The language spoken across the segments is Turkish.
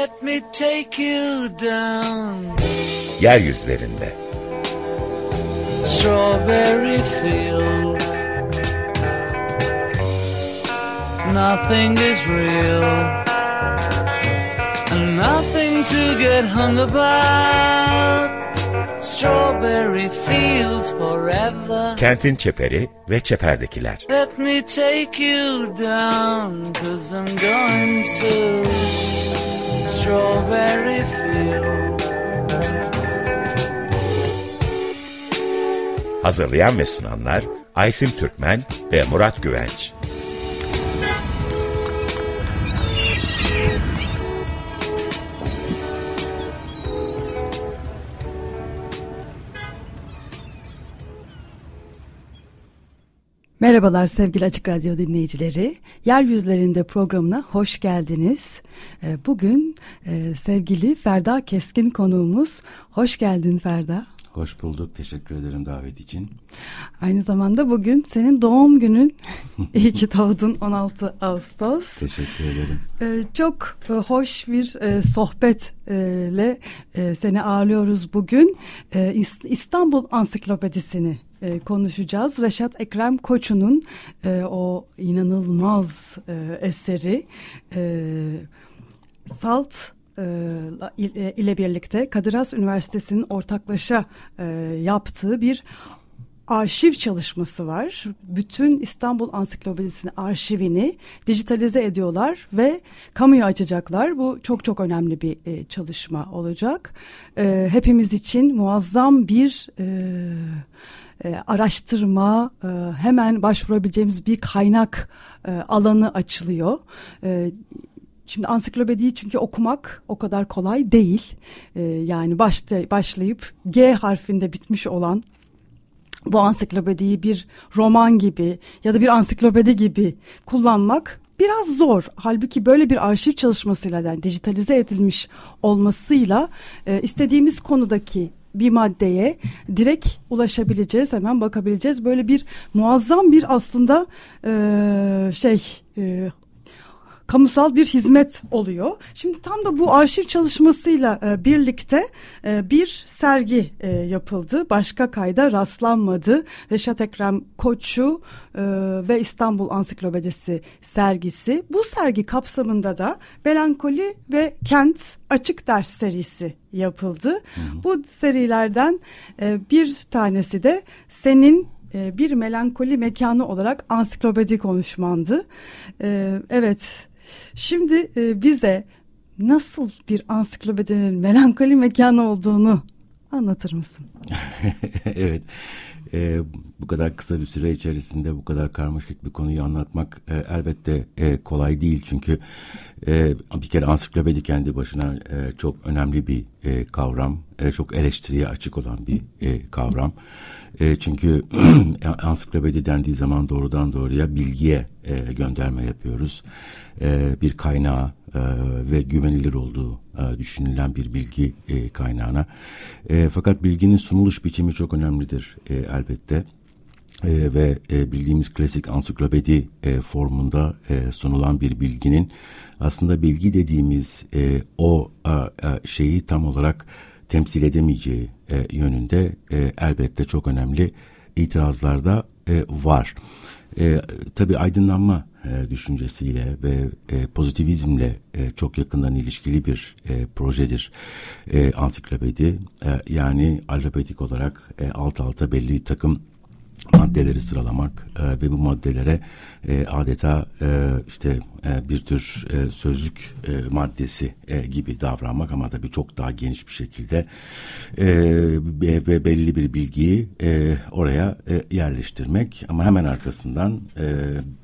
Let me take you down. Yeryüzlerinde. Strawberry fields. Nothing is real. And nothing to get hung about. Strawberry fields forever. Kentin çeperi ve çeperdekiler. Let me take you down, cause I'm going to Strawberry Fields. Hazırlayan ve sunanlar Aysim Türkmen ve Murat Güvenç. Merhabalar sevgili Açık Radyo dinleyicileri. Yeryüzlerinde programına hoş geldiniz. Ee, bugün e, sevgili Ferda Keskin konuğumuz. Hoş geldin Ferda. Hoş bulduk. Teşekkür ederim davet için. Aynı zamanda bugün senin doğum günün. İyi ki doğdun 16 Ağustos. Teşekkür ederim. Ee, çok e, hoş bir e, sohbetle seni ağırlıyoruz bugün. İstanbul Ansiklopedisini e, konuşacağız. Reşat Ekrem Koçu'nun e, o inanılmaz e, eseri e, Salt e, e, ile birlikte Kadir Has Üniversitesi'nin ortaklaşa e, yaptığı bir arşiv çalışması var. Bütün İstanbul Ansiklopedisi'nin arşivini dijitalize ediyorlar ve kamuya açacaklar. Bu çok çok önemli bir e, çalışma olacak. E, hepimiz için muazzam bir e, e, araştırma, e, hemen başvurabileceğimiz bir kaynak e, alanı açılıyor. E, Şimdi ansiklopediyi çünkü okumak o kadar kolay değil. Ee, yani başta başlayıp G harfinde bitmiş olan bu ansiklopediyi bir roman gibi ya da bir ansiklopedi gibi kullanmak biraz zor. Halbuki böyle bir arşiv çalışmasıyla yani dijitalize edilmiş olmasıyla e, istediğimiz konudaki bir maddeye direkt ulaşabileceğiz hemen bakabileceğiz böyle bir muazzam bir aslında e, şey e, kamusal bir hizmet oluyor. Şimdi tam da bu arşiv çalışmasıyla e, birlikte e, bir sergi e, yapıldı. Başka kayda rastlanmadı. Reşat Ekrem Koçu e, ve İstanbul Ansiklopedisi sergisi. Bu sergi kapsamında da Melankoli ve Kent Açık Ders serisi yapıldı. Hı hı. Bu serilerden e, bir tanesi de senin e, bir melankoli mekanı olarak ansiklopedi konuşmandı. E, evet Şimdi e, bize nasıl bir ansiklopedinin melankoli mekanı olduğunu anlatır mısın? evet. E, bu kadar kısa bir süre içerisinde bu kadar karmaşık bir konuyu anlatmak e, elbette e, kolay değil. Çünkü e, bir kere ansiklopedi kendi başına e, çok önemli bir e, kavram. E, çok eleştiriye açık olan bir e, kavram. E, çünkü ansiklopedi dendiği zaman doğrudan doğruya bilgiye e, gönderme yapıyoruz. E, bir kaynağı e, ve güvenilir olduğu e, düşünülen bir bilgi e, kaynağına. E, fakat bilginin sunuluş biçimi çok önemlidir e, elbette. E, ve e, bildiğimiz klasik ansiklopedi e, formunda e, sunulan bir bilginin aslında bilgi dediğimiz e, o e, şeyi tam olarak temsil edemeyeceği e, yönünde e, elbette çok önemli itirazlarda e, var. E, tabii aydınlanma e, düşüncesiyle ve e, pozitivizmle e, çok yakından ilişkili bir e, projedir e, ansiklopedi. E, yani alfabetik olarak e, alt alta belli takım maddeleri sıralamak e, ve bu maddelere e, adeta e, işte e, bir tür e, sözlük e, maddesi e, gibi davranmak ama tabii çok daha geniş bir şekilde e, belli bir bilgiyi e, oraya e, yerleştirmek. Ama hemen arkasından e,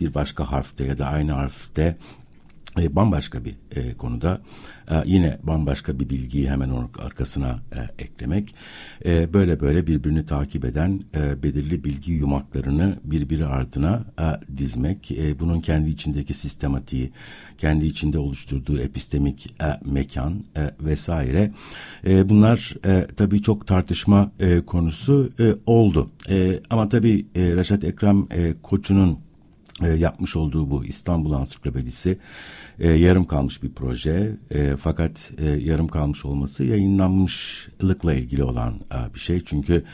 bir başka harfte ya da aynı harfte e, bambaşka bir e, konuda. E, yine bambaşka bir bilgiyi hemen onun arkasına e, eklemek. E, böyle böyle birbirini takip eden e, belirli bilgi yumaklarını birbiri ardına e, dizmek. E, bunun kendi içindeki sistematiği kendi içinde oluşturduğu epistemik e, mekan e, vesaire. E, bunlar e, tabii çok tartışma e, konusu e, oldu. E, ama tabii e, Reşat Ekrem e, Koçu'nun e, yapmış olduğu bu İstanbul Ansiklopedisi e, yarım kalmış bir proje. E, fakat e, yarım kalmış olması yayınlanmışlıkla ilgili olan e, bir şey. Çünkü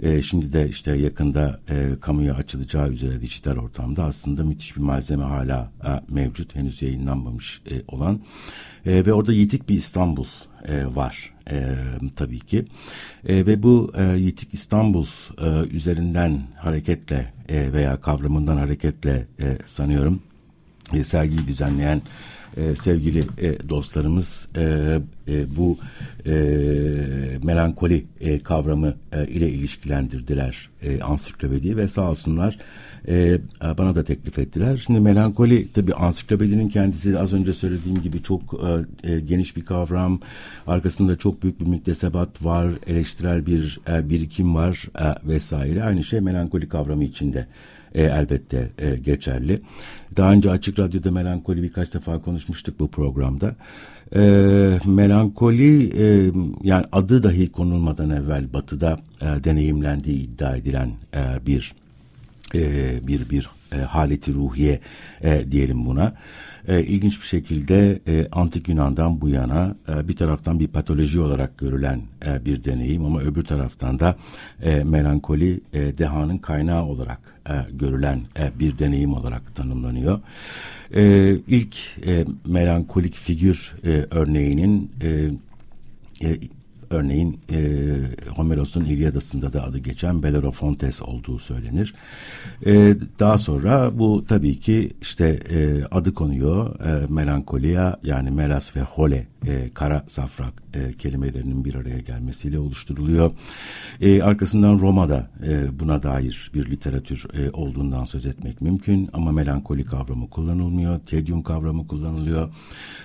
e, şimdi de işte yakında e, kamuya açılacağı üzere dijital ortamda aslında müthiş bir malzeme hala e, mevcut. Henüz yayınlanmamış e, olan. E, ve orada Yitik bir İstanbul e, var e, tabii ki. E, ve bu e, Yitik İstanbul e, üzerinden hareketle e, veya kavramından hareketle e, sanıyorum e, sergiyi düzenleyen e, sevgili e, dostlarımız e, e, bu e, melankoli e, kavramı e, ile ilişkilendirdiler e, ansiklopediyi ve sağ olsunlar e, bana da teklif ettiler. Şimdi melankoli tabi ansiklopedinin kendisi az önce söylediğim gibi çok e, e, geniş bir kavram. Arkasında çok büyük bir müktesebat var, eleştirel bir e, birikim var e, vesaire. Aynı şey melankoli kavramı içinde e, elbette e, geçerli. Daha önce Açık Radyo'da melankoli birkaç defa konuşmuştuk bu programda. E, melankoli e, yani adı dahi konulmadan evvel batıda e, deneyimlendiği iddia edilen e, bir e, bir bir e, haleti ruhiye e, diyelim buna. E, ilginç bir şekilde e, antik Yunan'dan bu yana e, bir taraftan bir patoloji olarak görülen e, bir deneyim ama öbür taraftan da e, melankoli e, dehanın kaynağı olarak e, görülen e, bir deneyim olarak tanımlanıyor. E, ilk e, melankolik figür e, örneğinin e, e, Örneğin e, Homeros'un İlyadası'nda da adı geçen Bellerofontes olduğu söylenir. E, daha sonra bu tabii ki işte e, adı konuyor e, melankoliya yani melas ve hole e, kara safrak e, kelimelerinin bir araya gelmesiyle oluşturuluyor. E, arkasından Roma'da e, buna dair bir literatür e, olduğundan söz etmek mümkün ama melankoli kavramı kullanılmıyor, tedyum kavramı kullanılıyor.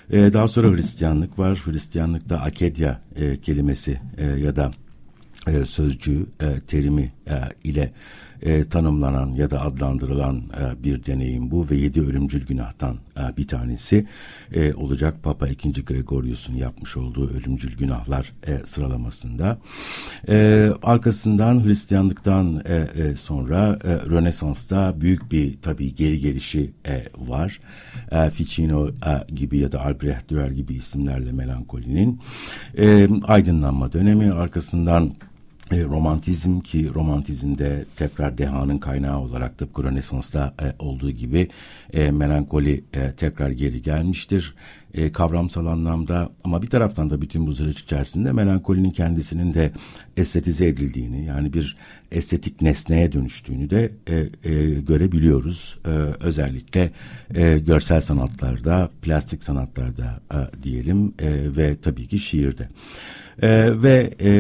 E, daha sonra Hristiyanlık var. Hristiyanlıkta akedya e, kelimesi e, ya da e, sözcüğü, e, terimi e, ile e, tanımlanan ya da adlandırılan e, bir deneyim bu ve yedi ölümcül günahtan e, bir tanesi e, olacak Papa II. Gregorius'un yapmış olduğu ölümcül günahlar e, sıralamasında. E, arkasından Hristiyanlıktan e, e, sonra e, Rönesans'ta büyük bir tabii geri gelişi e, var. E, Ficino e, gibi ya da Albrecht Dürer gibi isimlerle melankolinin e, aydınlanma dönemi arkasından e, romantizm ki romantizmde tekrar dehanın kaynağı olarak tıpkı Rönesans'ta e, olduğu gibi e, melankoli e, tekrar geri gelmiştir e, kavramsal anlamda ama bir taraftan da bütün bu süreç içerisinde melankolinin kendisinin de estetize edildiğini yani bir estetik nesneye dönüştüğünü de e, e, görebiliyoruz. E, özellikle e, görsel sanatlarda, plastik sanatlarda e, diyelim e, ve tabii ki şiirde. E, ve e,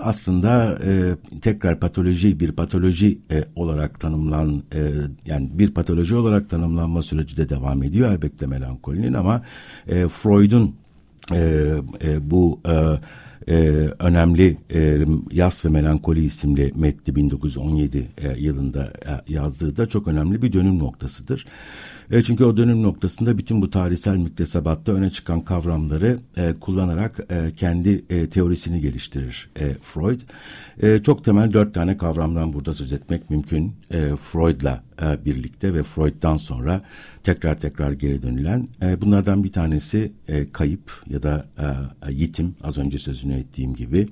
aslında e, tekrar patoloji bir patoloji e, olarak tanımlan e, yani bir patoloji olarak tanımlanma süreci de devam ediyor elbette melankolinin ama e, Freud'un e, e, bu e, e, önemli e, Yas ve Melankoli isimli metni 1917 e, yılında e, yazdığı da çok önemli bir dönüm noktasıdır. E, çünkü o dönüm noktasında bütün bu tarihsel müktesebatta öne çıkan kavramları e, kullanarak e, kendi e, teorisini geliştirir e, Freud. E, çok temel dört tane kavramdan burada söz etmek mümkün. E, Freud'la e, birlikte ve Freud'dan sonra tekrar tekrar geri dönülen. E, bunlardan bir tanesi e, kayıp ya da e, yitim az önce sözünü ettiğim gibi.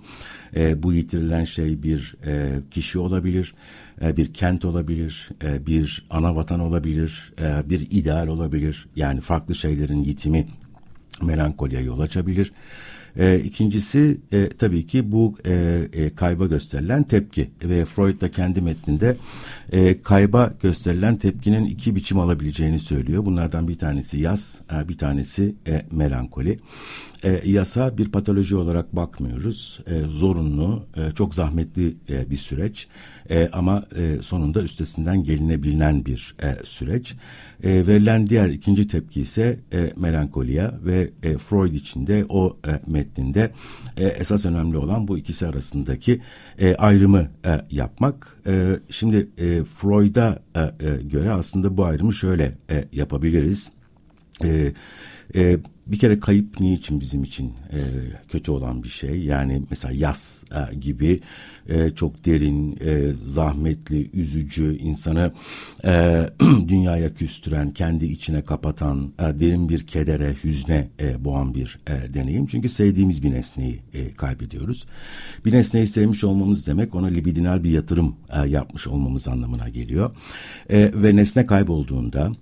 E, bu yitirilen şey bir e, kişi olabilir, bir kent olabilir, e, bir ana vatan olabilir, e, bir ideal olabilir. Yani farklı şeylerin yitimi melankoliye yol açabilir. E, ikincisi e, tabii ki bu e, e, kayba gösterilen tepki ve Freud da kendi metninde e, kayba gösterilen tepkinin iki biçim alabileceğini söylüyor. Bunlardan bir tanesi yaz, e, bir tanesi e, melankoli. E, yasa bir patoloji olarak bakmıyoruz. E, zorunlu, e, çok zahmetli e, bir süreç e, ama e, sonunda üstesinden gelinebilen bir e, süreç. E, verilen diğer ikinci tepki ise e, melankoliya ve e, Freud içinde o e, metninde e, esas önemli olan bu ikisi arasındaki e, ayrımı e, yapmak. E, şimdi e, Freud'a e, e, göre aslında bu ayrımı şöyle e, yapabiliriz. E, e, bir kere kayıp niçin bizim için e, kötü olan bir şey? Yani mesela yaz e, gibi e, çok derin, e, zahmetli, üzücü, insanı e, dünyaya küstüren, kendi içine kapatan, e, derin bir kedere, hüzne e, boğan bir e, deneyim. Çünkü sevdiğimiz bir nesneyi e, kaybediyoruz. Bir nesneyi sevmiş olmamız demek ona libidinal bir yatırım e, yapmış olmamız anlamına geliyor. E, ve nesne kaybolduğunda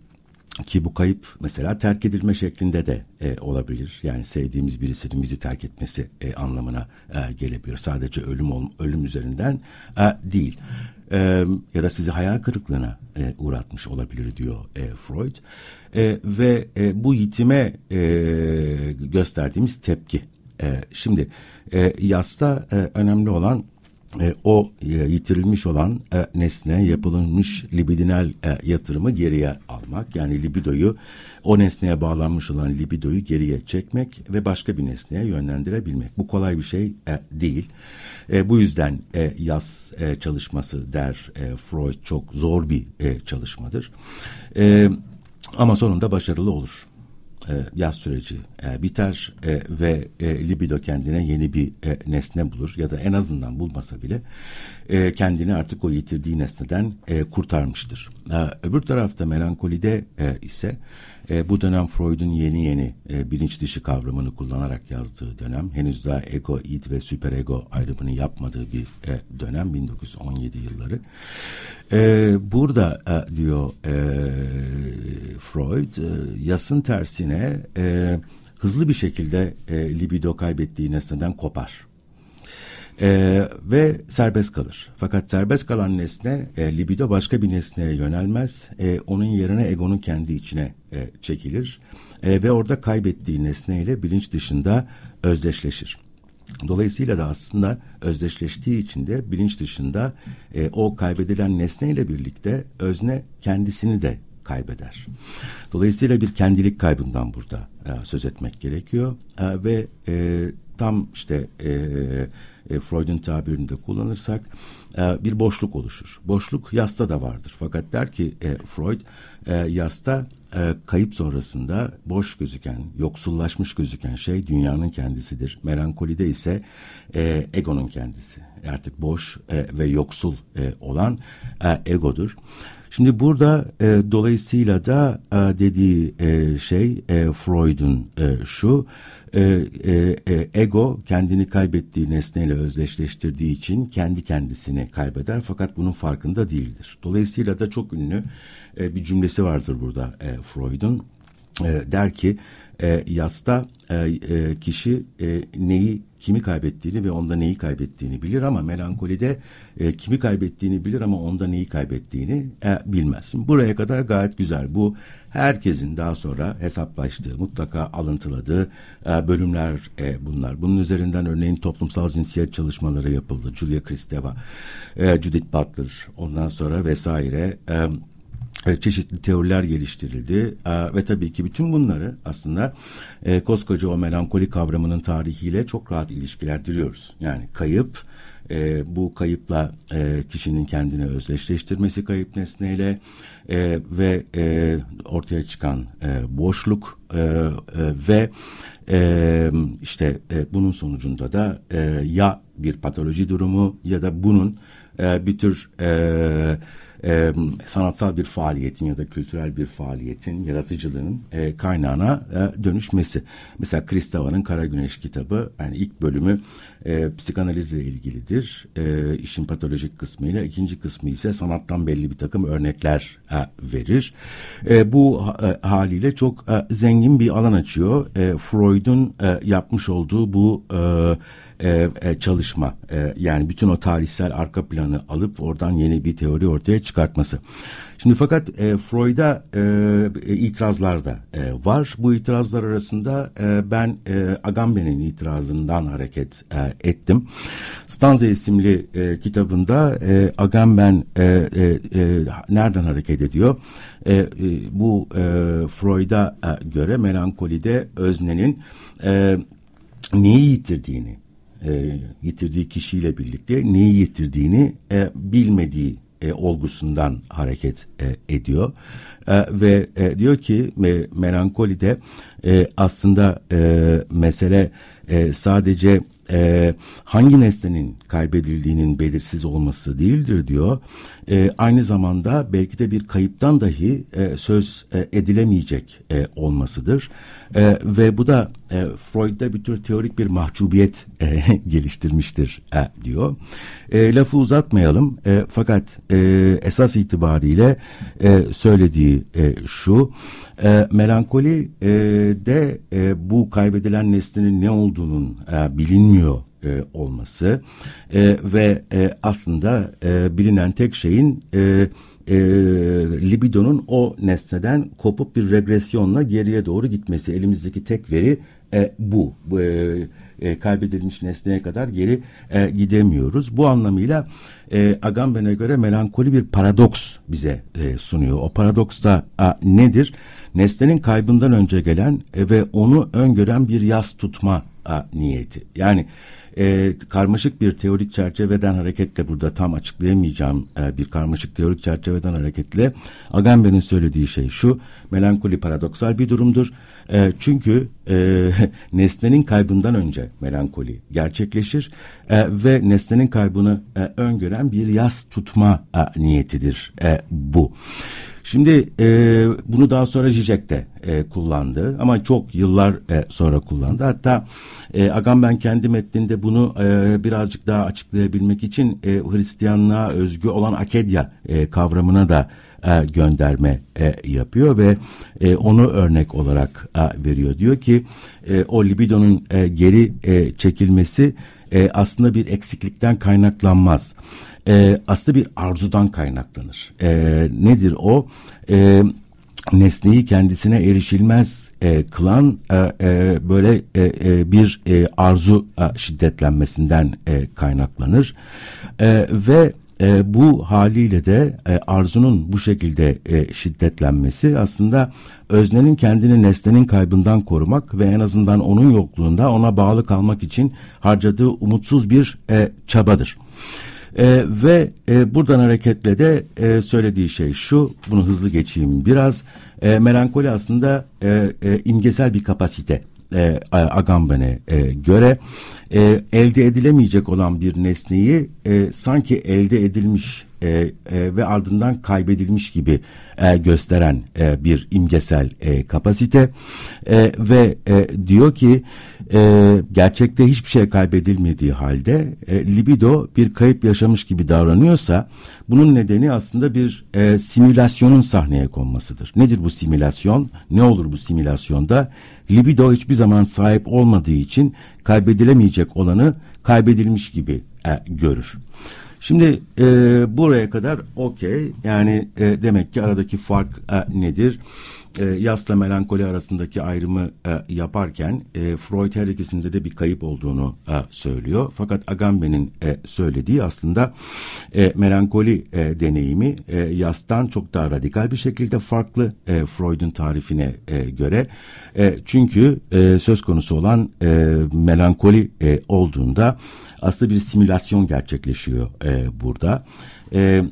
ki bu kayıp mesela terk edilme şeklinde de e, olabilir. Yani sevdiğimiz birisinin bizi terk etmesi e, anlamına e, gelebilir. Sadece ölüm ölüm üzerinden e, değil. E, ya da sizi hayal kırıklığına e, uğratmış olabilir diyor e, Freud. E, ve e, bu yitime e, gösterdiğimiz tepki. E, şimdi e, yasta e, önemli olan e, o e, yitirilmiş olan e, nesne yapılmış libidinal e, yatırımı geriye almak. Yani libidoyu o nesneye bağlanmış olan libidoyu geriye çekmek ve başka bir nesneye yönlendirebilmek. Bu kolay bir şey e, değil. E, bu yüzden e, yaz e, çalışması der e, Freud çok zor bir e, çalışmadır. E, ama sonunda başarılı olur e, yaz süreci e, biter e, ve e, libido kendine yeni bir e, nesne bulur ya da en azından bulmasa bile e, kendini artık o yitirdiği nesneden e, kurtarmıştır. E, öbür tarafta melankolide e, ise e, bu dönem Freud'un yeni yeni e, bilinç dışı kavramını kullanarak yazdığı dönem. Henüz daha ego, id ve süperego ayrımını yapmadığı bir e, dönem 1917 yılları. E, burada e, diyor e, Freud e, yasın tersine e, hızlı bir şekilde e, libido kaybettiği nesneden kopar. Ee, ve serbest kalır. Fakat serbest kalan nesne e, libido başka bir nesneye yönelmez. E, onun yerine egonun kendi içine e, çekilir. E, ve orada kaybettiği nesneyle bilinç dışında özdeşleşir. Dolayısıyla da aslında özdeşleştiği için de bilinç dışında e, o kaybedilen nesneyle birlikte özne kendisini de kaybeder. Dolayısıyla bir kendilik kaybından burada e, söz etmek gerekiyor e, ve e, tam işte e, e, Freud'un tabirinde kullanırsak e, bir boşluk oluşur. Boşluk yasta da vardır. Fakat der ki e, Freud e, yasta e, kayıp sonrasında boş gözüken, yoksullaşmış gözüken şey dünyanın kendisidir. Melankolide ise e, egonun kendisi. Artık boş e, ve yoksul e, olan e, egodur. Şimdi burada e, dolayısıyla da e, dediği e, şey e, Freud'un e, şu e, e, e, ego kendini kaybettiği nesneyle özdeşleştirdiği için kendi kendisini kaybeder fakat bunun farkında değildir. Dolayısıyla da çok ünlü e, bir cümlesi vardır burada e, Freud'un e, der ki e, yasta e, e, kişi e, neyi kimi kaybettiğini ve onda neyi kaybettiğini bilir ama melankolide e, kimi kaybettiğini bilir ama onda neyi kaybettiğini e, bilmez. Şimdi buraya kadar gayet güzel. Bu herkesin daha sonra hesaplaştığı, mutlaka alıntıladığı e, bölümler e, bunlar. Bunun üzerinden örneğin toplumsal cinsiyet çalışmaları yapıldı. Julia Kristeva, e, Judith Butler, ondan sonra vesaire. E, çeşitli teoriler geliştirildi e, ve tabii ki bütün bunları aslında e, koskoca o melankoli kavramının tarihiyle çok rahat ilişkilendiriyoruz. Yani kayıp, e, bu kayıpla e, kişinin kendini özdeşleştirmesi kayıp nesneyle e, ve e, ortaya çıkan e, boşluk e, e, ve e, işte e, bunun sonucunda da e, ya bir patoloji durumu ya da bunun e, bir tür e, e, sanatsal bir faaliyetin ya da kültürel bir faaliyetin yaratıcılığın e, kaynağına e, dönüşmesi. Mesela Kristava'nın Kara Güneş kitabı yani ilk bölümü e, psikanalizle ilgilidir. E, işin patolojik kısmıyla ikinci kısmı ise sanattan belli bir takım örnekler e, verir. E, bu e, haliyle çok e, zengin bir alan açıyor. E, Freud'un e, yapmış olduğu bu e, e, e, çalışma e, yani bütün o tarihsel arka planı alıp oradan yeni bir teori ortaya çıkartması. Şimdi fakat e, Freud'a e, itirazlar da e, var. Bu itirazlar arasında e, ben e, Agamben'in itirazından hareket e, ettim. Stanza isimli e, kitabında e, Agamben e, e, e, nereden hareket ediyor? E, e, bu e, Freud'a e, göre melankolide öznenin e, neyi yitirdiğini e, yitirdiği kişiyle birlikte neyi yitirdiğini e, bilmediği e, olgusundan hareket e, ediyor. E, ve e, diyor ki e, melankolide e, aslında e, mesele e, sadece e, hangi nesnenin kaybedildiğinin belirsiz olması değildir diyor. E, aynı zamanda belki de bir kayıptan dahi e, söz e, edilemeyecek e, olmasıdır. E, ve bu da e, Freud'da bir tür teorik bir mahcubiyet e, geliştirmiştir e, diyor. E, lafı uzatmayalım e, fakat e, esas itibariyle e, söylediği e, şu e, melankoli e, de e, bu kaybedilen nesnenin ne olduğunun e, bilinmiyor e, olması e, ve e, aslında e, bilinen tek şeyin e, e, libidonun o nesneden kopup bir regresyonla geriye doğru gitmesi. Elimizdeki tek veri e, bu. E, e, kaybedilmiş nesneye kadar geri e, gidemiyoruz. Bu anlamıyla e, Agamben'e göre melankoli bir paradoks bize e, sunuyor. O paradoks da a, nedir? Nesnenin kaybından önce gelen e, ve onu öngören bir yas tutma a, niyeti. Yani e, karmaşık bir teorik çerçeveden hareketle burada tam açıklayamayacağım e, bir karmaşık teorik çerçeveden hareketle Agamben'in söylediği şey şu melankoli paradoksal bir durumdur. E, çünkü e, nesnenin kaybından önce melankoli gerçekleşir e, ve nesnenin kaybını e, öngören bir yas tutma e, niyetidir e, bu. Şimdi e, bunu daha sonra Zizek de e, kullandı ama çok yıllar e, sonra kullandı. Hatta e, Agamben kendi metninde bunu e, birazcık daha açıklayabilmek için e, Hristiyanlığa özgü olan akedya e, kavramına da e, gönderme e, yapıyor ve e, onu örnek olarak e, veriyor. Diyor ki e, o libidonun e, geri e, çekilmesi e, aslında bir eksiklikten kaynaklanmaz e, aslında bir arzudan kaynaklanır. E, nedir o? E, nesneyi kendisine erişilmez e, kılan e, e, böyle e, e, bir e, arzu e, şiddetlenmesinden e, kaynaklanır e, ve e, bu haliyle de e, arzunun bu şekilde e, şiddetlenmesi aslında öznenin kendini nesnenin kaybından korumak ve en azından onun yokluğunda ona bağlı kalmak için harcadığı umutsuz bir e, çabadır. E, ve e, buradan hareketle de e, söylediği şey şu, bunu hızlı geçeyim biraz. E, melankoli aslında e, e, imgesel bir kapasite e, Agamben'e e, göre e, elde edilemeyecek olan bir nesneyi e, sanki elde edilmiş e, e, ve ardından kaybedilmiş gibi e, gösteren e, bir imgesel e, kapasite e, ve e, diyor ki e, gerçekte hiçbir şey kaybedilmediği halde e, libido bir kayıp yaşamış gibi davranıyorsa bunun nedeni aslında bir e, simülasyonun sahneye konmasıdır. Nedir bu simülasyon? Ne olur bu simülasyonda? Libido hiçbir zaman sahip olmadığı için kaybedilemeyecek olanı kaybedilmiş gibi e, görür. Şimdi e, buraya kadar okey yani e, demek ki aradaki fark e, nedir? E, yasla melankoli arasındaki ayrımı e, yaparken e, Freud her ikisinde de bir kayıp olduğunu e, söylüyor. Fakat Agamben'in e, söylediği aslında e, melankoli e, deneyimi e, yastan çok daha radikal bir şekilde farklı e, Freud'un tarifine e, göre. E, çünkü e, söz konusu olan e, melankoli e, olduğunda aslında bir simülasyon gerçekleşiyor e, burada. E,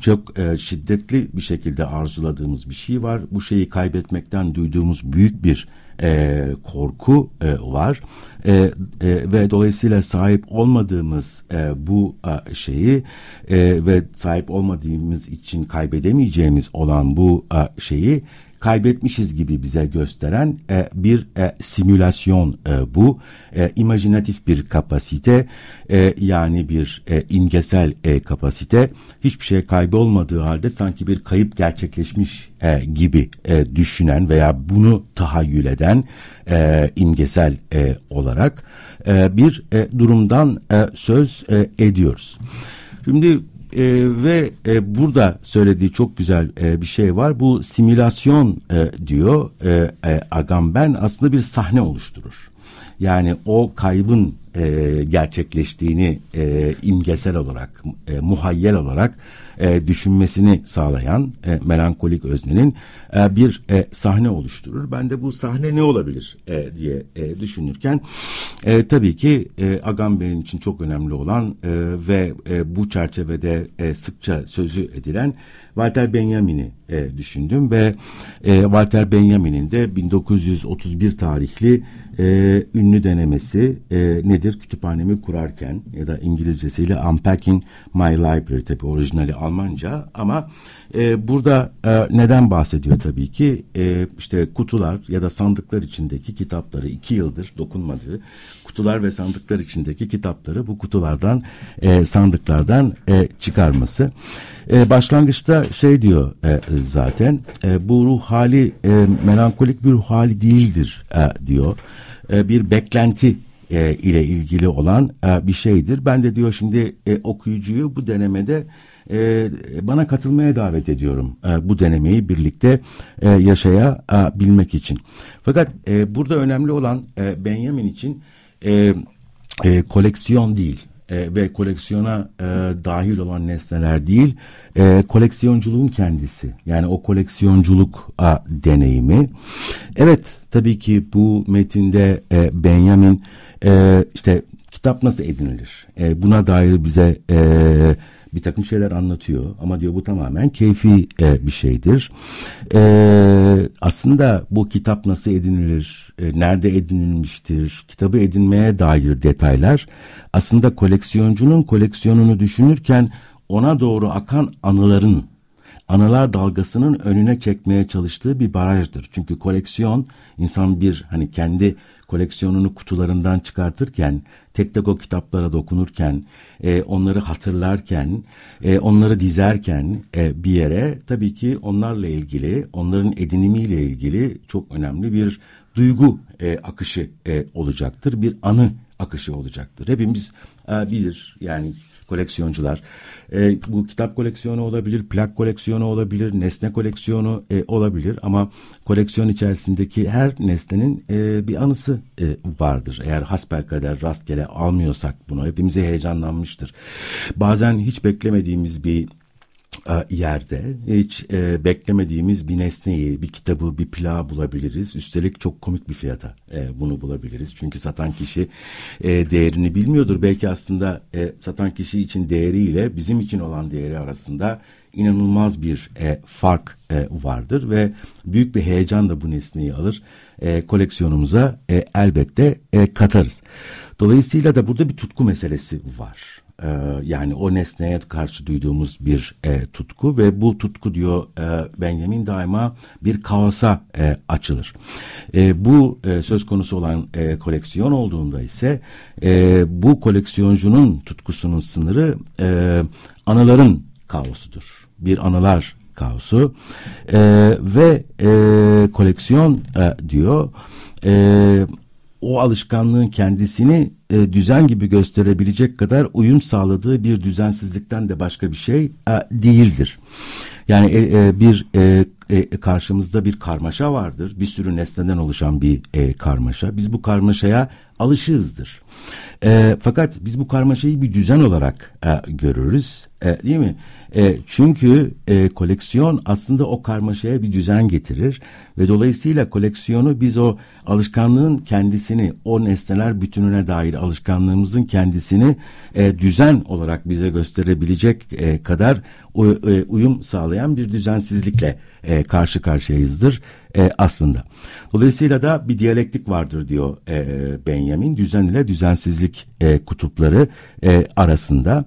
çok e, şiddetli bir şekilde arzuladığımız bir şey var. Bu şeyi kaybetmekten duyduğumuz büyük bir e, korku e, var e, e, ve dolayısıyla sahip olmadığımız e, bu e, şeyi e, ve sahip olmadığımız için kaybedemeyeceğimiz olan bu e, şeyi kaybetmişiz gibi bize gösteren e, bir e, simülasyon e, bu. E, imajinatif bir kapasite e, yani bir e, imgesel e, kapasite. Hiçbir şey kaybolmadığı halde sanki bir kayıp gerçekleşmiş e, gibi e, düşünen veya bunu tahayyül eden e, imgesel e, olarak e, bir e, durumdan e, söz e, ediyoruz. Şimdi e, ve e, burada söylediği çok güzel e, bir şey var. Bu simülasyon e, diyor e, e, Agamben aslında bir sahne oluşturur. Yani o kaybın e, gerçekleştiğini e, imgesel olarak, e, muhayyel olarak e, düşünmesini sağlayan e, melankolik öznenin e, bir e, sahne oluşturur. Ben de bu sahne ne olabilir e, diye e, düşünürken e, tabii ki e, Agamben'in için çok önemli olan e, ve e, bu çerçevede e, sıkça sözü edilen Walter Benjamin'i e, düşündüm ve e, Walter Benjamin'in de 1931 tarihli e, ünlü denemesi e, nedir? Kütüphanemi kurarken ya da İngilizcesiyle Unpacking My Library tabi orijinali Almanca ama e, burada e, neden bahsediyor tabii ki e, işte kutular ya da sandıklar içindeki kitapları iki yıldır dokunmadığı kutular ve sandıklar içindeki kitapları bu kutulardan e, sandıklardan e, çıkarması. E, başlangıçta şey diyor e, zaten e, bu ruh hali e, melankolik bir ruh hali değildir e, diyor. E, bir beklenti e, ile ilgili olan e, bir şeydir. Ben de diyor şimdi e, okuyucuyu bu denemede e, bana katılmaya davet ediyorum e, bu denemeyi birlikte e, yaşayabilmek için. Fakat e, burada önemli olan e, Benjamin için e, e, koleksiyon değil e, ve koleksiyona e, dahil olan nesneler değil, e, koleksiyonculuğun kendisi. Yani o koleksiyonculuk a, deneyimi. Evet, tabii ki bu metinde e, Benjamin e, işte kitap nasıl edinilir? E, buna dair bize e, bir takım şeyler anlatıyor ama diyor bu tamamen keyfi e, bir şeydir. E, aslında bu kitap nasıl edinilir, e, nerede edinilmiştir, kitabı edinmeye dair detaylar aslında koleksiyoncunun koleksiyonunu düşünürken ona doğru akan anıların anılar dalgasının önüne çekmeye çalıştığı bir barajdır. Çünkü koleksiyon insan bir hani kendi koleksiyonunu kutularından çıkartırken, tek tek o kitaplara dokunurken, e, onları hatırlarken, e, onları dizerken e, bir yere tabii ki onlarla ilgili, onların edinimiyle ilgili çok önemli bir duygu e, akışı e, olacaktır. Bir anı akışı olacaktır. Hepimiz e, bilir yani koleksiyoncular. E, bu kitap koleksiyonu olabilir, plak koleksiyonu olabilir, nesne koleksiyonu e, olabilir ama koleksiyon içerisindeki her nesnenin e, bir anısı e, vardır. Eğer hasbelkader rastgele almıyorsak bunu hepimize heyecanlanmıştır. Bazen hiç beklemediğimiz bir e, yerde hiç e, beklemediğimiz bir nesneyi, bir kitabı, bir plağı bulabiliriz. Üstelik çok komik bir fiyata e, bunu bulabiliriz. Çünkü satan kişi e, değerini bilmiyordur. Belki aslında e, satan kişi için değeriyle bizim için olan değeri arasında inanılmaz bir e, fark e, vardır ve büyük bir heyecan da bu nesneyi alır. E, koleksiyonumuza e, elbette e, katarız. Dolayısıyla da burada bir tutku meselesi var. Ee, yani o nesneye karşı duyduğumuz bir e, tutku ve bu tutku diyor e, Benjamin daima bir kaosa e, açılır. E, bu e, söz konusu olan e, koleksiyon olduğunda ise e, bu koleksiyoncunun tutkusunun sınırı e, anıların kaosudur. Bir anılar kaosu e, ve e, koleksiyon e, diyor e, o alışkanlığın kendisini e, düzen gibi gösterebilecek kadar uyum sağladığı bir düzensizlikten de başka bir şey e, değildir. Yani e, e, bir e, e, karşımızda bir karmaşa vardır. Bir sürü nesneden oluşan bir e, karmaşa. Biz bu karmaşaya alışığızdır. E, fakat biz bu karmaşayı bir düzen olarak e, görürüz. E, değil mi? E, çünkü e, koleksiyon aslında o karmaşaya bir düzen getirir ve dolayısıyla koleksiyonu biz o alışkanlığın kendisini, o nesneler bütününe dair alışkanlığımızın kendisini e, düzen olarak bize gösterebilecek e, kadar u, e, uyum sağlayan bir düzensizlikle e, karşı karşıyayızdır e, aslında. Dolayısıyla da bir diyalektik vardır diyor e, Benjamin. Düzen ile düzensizlik e, kutupları e, arasında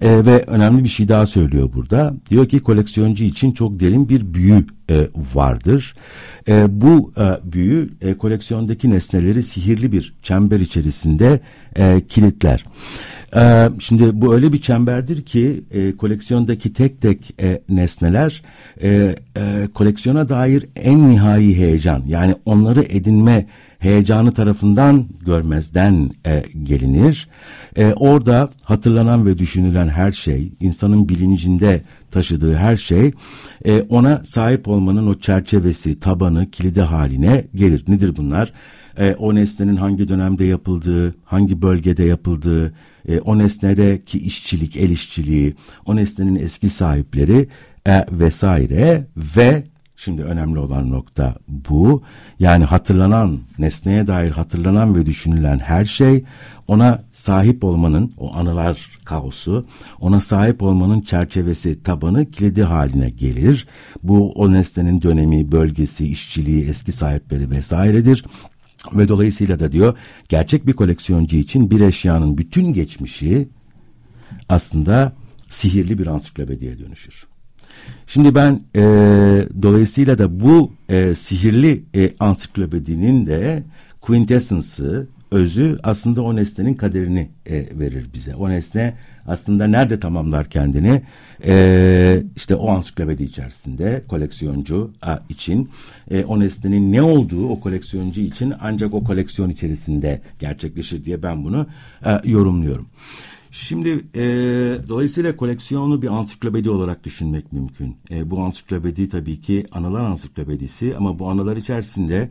e, ve önemli bir şey daha söylüyor burada. Diyor ki koleksiyoncu için çok derin bir büyü e, vardır. E, bu e, büyü e, koleksiyondaki nesneleri sihirli bir çember içerisinde e, kilitler. E, şimdi bu öyle bir çemberdir ki e, koleksiyondaki tek tek e, nesneler e, e, koleksiyona dair en nihai heyecan yani onları edinme heyecanı tarafından görmezden e, gelinir. E, orada hatırlanan ve düşünülen her şey insanın bilincinde taşıdığı her şey e, ona sahip olmanın o çerçevesi, tabanı, kilidi haline gelir. Nedir bunlar? E, o nesnenin hangi dönemde yapıldığı, hangi bölgede yapıldığı, e, o nesnedeki işçilik, el işçiliği, o nesnenin eski sahipleri e, vesaire ve Şimdi önemli olan nokta bu. Yani hatırlanan, nesneye dair hatırlanan ve düşünülen her şey ona sahip olmanın, o anılar kaosu, ona sahip olmanın çerçevesi, tabanı, kilidi haline gelir. Bu o nesnenin dönemi, bölgesi, işçiliği, eski sahipleri vesairedir. Ve dolayısıyla da diyor gerçek bir koleksiyoncu için bir eşyanın bütün geçmişi aslında sihirli bir ansiklopediye dönüşür. Şimdi ben e, dolayısıyla da bu e, sihirli e, ansiklopedinin de quintessence'ı, özü aslında o nesnenin kaderini e, verir bize. O nesne aslında nerede tamamlar kendini? E, işte o ansiklopedi içerisinde koleksiyoncu a, için e, o nesnenin ne olduğu o koleksiyoncu için ancak o koleksiyon içerisinde gerçekleşir diye ben bunu e, yorumluyorum. Şimdi e, dolayısıyla koleksiyonu bir ansiklopedi olarak düşünmek mümkün. E, bu ansiklopedi tabii ki anılar ansiklopedisi ama bu anılar içerisinde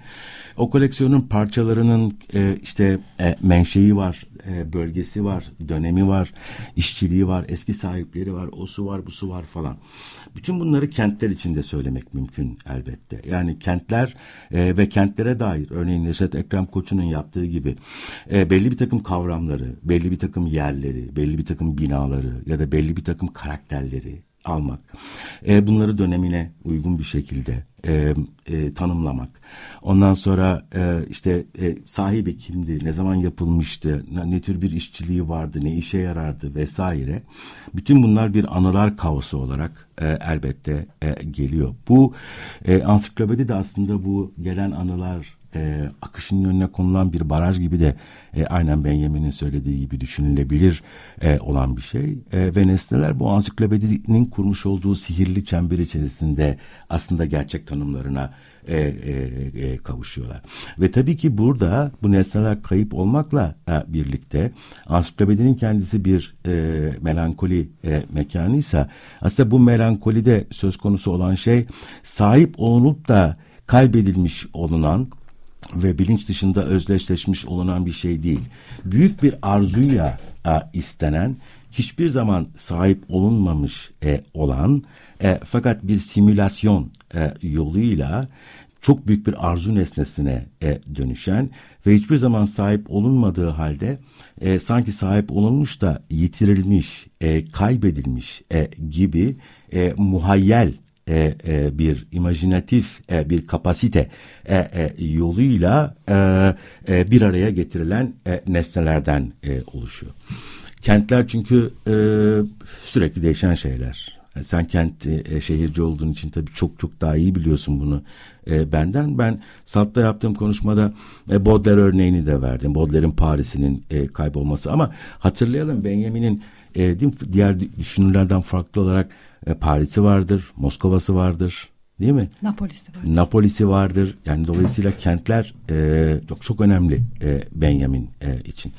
o koleksiyonun parçalarının e, işte e, menşei var, e, bölgesi var, dönemi var, işçiliği var, eski sahipleri var, o su var, bu su var falan. Bütün bunları kentler içinde söylemek mümkün elbette. Yani kentler e, ve kentlere dair örneğin Neşet Ekrem Koçu'nun yaptığı gibi e, belli bir takım kavramları, belli bir takım yerleri, belli bir takım binaları ya da belli bir takım karakterleri almak. E, bunları dönemine uygun bir şekilde e, e, tanımlamak. Ondan sonra e, işte e, sahibi kimdi, ne zaman yapılmıştı, ne, ne tür bir işçiliği vardı, ne işe yarardı vesaire. Bütün bunlar bir anılar kaosu olarak e, elbette e, geliyor. Bu e, ansiklopedi de aslında bu gelen anılar e, akışın önüne konulan bir baraj gibi de e, aynen Benjamin'in söylediği gibi düşünülebilir e, olan bir şey. E, ve nesneler bu ansiklopedinin kurmuş olduğu sihirli çember içerisinde aslında gerçek tanımlarına e, e, e, kavuşuyorlar. Ve tabii ki burada bu nesneler kayıp olmakla e, birlikte ansiklopedinin kendisi bir e, melankoli e, mekanıysa aslında bu melankolide söz konusu olan şey sahip olunup da kaybedilmiş olunan ve bilinç dışında özdeşleşmiş olunan bir şey değil. Büyük bir arzuyla e, istenen, hiçbir zaman sahip olunmamış e, olan e, fakat bir simülasyon e, yoluyla çok büyük bir arzu nesnesine e, dönüşen ve hiçbir zaman sahip olunmadığı halde e, sanki sahip olunmuş da yitirilmiş, e, kaybedilmiş e, gibi e, muhayyel e, e, bir imajinatif e, bir kapasite e, e, yoluyla e, e, bir araya getirilen e, nesnelerden e, oluşuyor. Kentler çünkü e, sürekli değişen şeyler. Sen kent e, şehirci olduğun için tabii çok çok daha iyi biliyorsun bunu e, benden. Ben Salt'ta yaptığım konuşmada e, Baudelaire örneğini de verdim. Baudelaire'in Paris'inin e, kaybolması ama hatırlayalım Benjamin'in e, diğer düşünürlerden farklı olarak e, Paris'i vardır, Moskova'sı vardır. Değil mi? Napoli'si vardır. Napoli'si vardır. Yani dolayısıyla kentler e, çok çok önemli e, Benjamin e, için.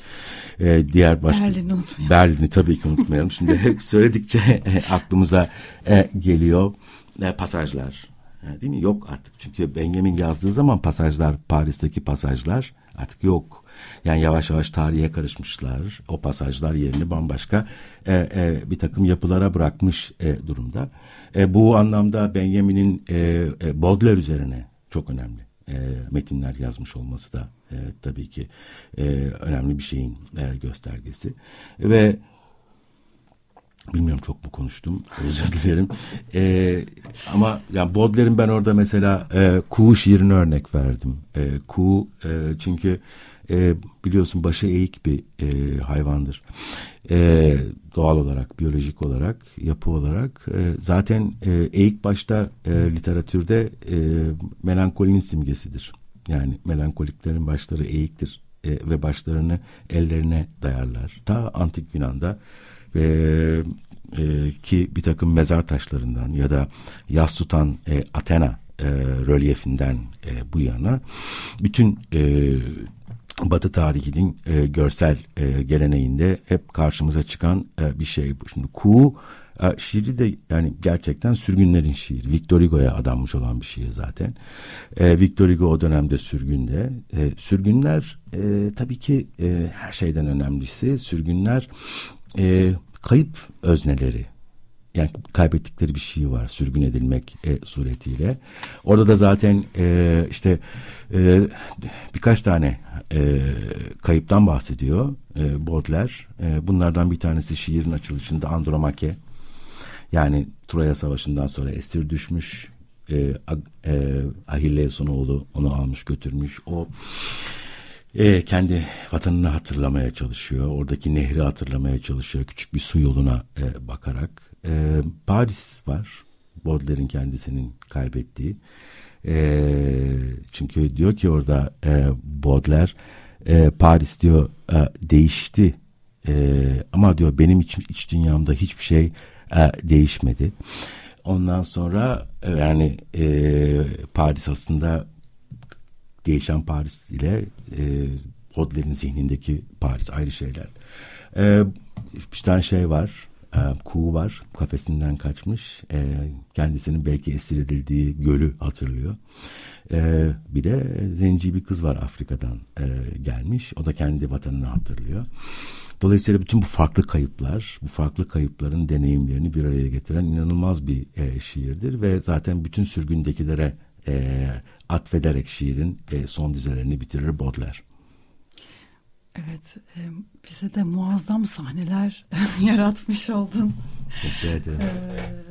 E, diğer başka Berlin'i unutmayalım. Berlin'i tabii ki unutmayalım. Şimdi söyledikçe e, aklımıza e, geliyor e, pasajlar. E, değil mi? Yok artık. Çünkü Benjamin yazdığı zaman pasajlar, Paris'teki pasajlar artık yok. Yani yavaş yavaş tarihe karışmışlar. O pasajlar yerini bambaşka e, e, bir takım yapılara bırakmış e, durumda. E, bu anlamda Benjamin'in e, e, Baudelaire üzerine çok önemli e, metinler yazmış olması da e, tabii ki e, önemli bir şeyin e, göstergesi. Ve Bilmiyorum çok mu konuştum özür dilerim. Ee, ama yani Baudelaire'in ben orada mesela e, kuğu şiirini örnek verdim. E, kuğu e, çünkü e, biliyorsun başı eğik bir e, hayvandır. E, doğal olarak, biyolojik olarak, yapı olarak. E, zaten e, eğik başta e, literatürde e, melankolinin simgesidir. Yani melankoliklerin başları eğiktir e, ve başlarını ellerine dayarlar. Ta antik Yunan'da e, e, ki bir takım mezar taşlarından ya da yas tutan e, Athena e, rölyefinden e, bu yana bütün e, Batı tarihinin e, görsel e, geleneğinde hep karşımıza çıkan e, bir şey bu. Şimdi Ku e, şiiri de yani gerçekten sürgünlerin şiiri. Victor Hugo'ya adanmış olan bir şiir zaten. E, Victor Hugo o dönemde sürgünde. E, sürgünler e, tabii ki e, her şeyden önemlisi sürgünler e, kayıp özneleri yani kaybettikleri bir şey var sürgün edilmek e, suretiyle. Orada da zaten e, işte e, birkaç tane e, kayıptan bahsediyor e, Baudelaire. E, bunlardan bir tanesi şiirin açılışında Andromake. Yani Troya Savaşı'ndan sonra esir düşmüş. E, e, Ahilles'un oğlu onu almış götürmüş. O e, kendi vatanını hatırlamaya çalışıyor. Oradaki nehri hatırlamaya çalışıyor. Küçük bir su yoluna e, bakarak. E, Paris var. Baudelaire'in kendisinin kaybettiği. E, çünkü diyor ki orada e, Baudelaire e, Paris diyor e, değişti. E, ama diyor benim iç, iç dünyamda hiçbir şey e, değişmedi. Ondan sonra e, yani e, Paris aslında değişen Paris ile e, Baudelaire'in zihnindeki Paris ayrı şeyler. E, bir tane şey var. E, kuğu var. Kafesinden kaçmış. E, kendisinin belki esir edildiği gölü hatırlıyor. E, bir de zenci bir kız var Afrika'dan e, gelmiş. O da kendi vatanını hatırlıyor. Dolayısıyla bütün bu farklı kayıplar, bu farklı kayıpların deneyimlerini bir araya getiren inanılmaz bir e, şiirdir ve zaten bütün sürgündekilere e, atfederek şiirin e, son dizelerini bitirir Baudelaire. Evet, e, bize de muazzam sahneler yaratmış oldun. Rica ederim. Ee,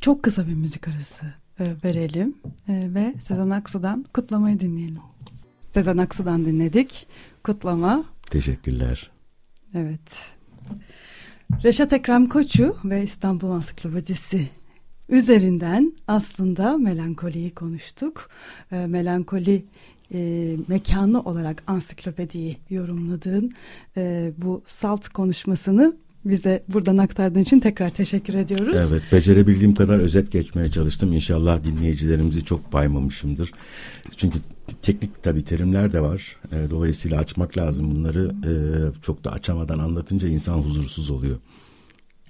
çok kısa bir müzik arası e, verelim e, ve Sezen Aksu'dan kutlamayı dinleyelim. Sezen Aksu'dan dinledik. Kutlama. Teşekkürler. Evet. Reşat Ekrem Koçu ve İstanbul Ansiklopedisi üzerinden aslında melankoliyi konuştuk. E, melankoli e, mekanı olarak ansiklopediyi yorumladığın e, bu salt konuşmasını bize buradan aktardığın için tekrar teşekkür ediyoruz. Evet, becerebildiğim kadar özet geçmeye çalıştım. İnşallah dinleyicilerimizi çok baymamışımdır. Çünkü teknik tabii terimler de var. E, dolayısıyla açmak lazım bunları. E, çok da açamadan anlatınca insan huzursuz oluyor.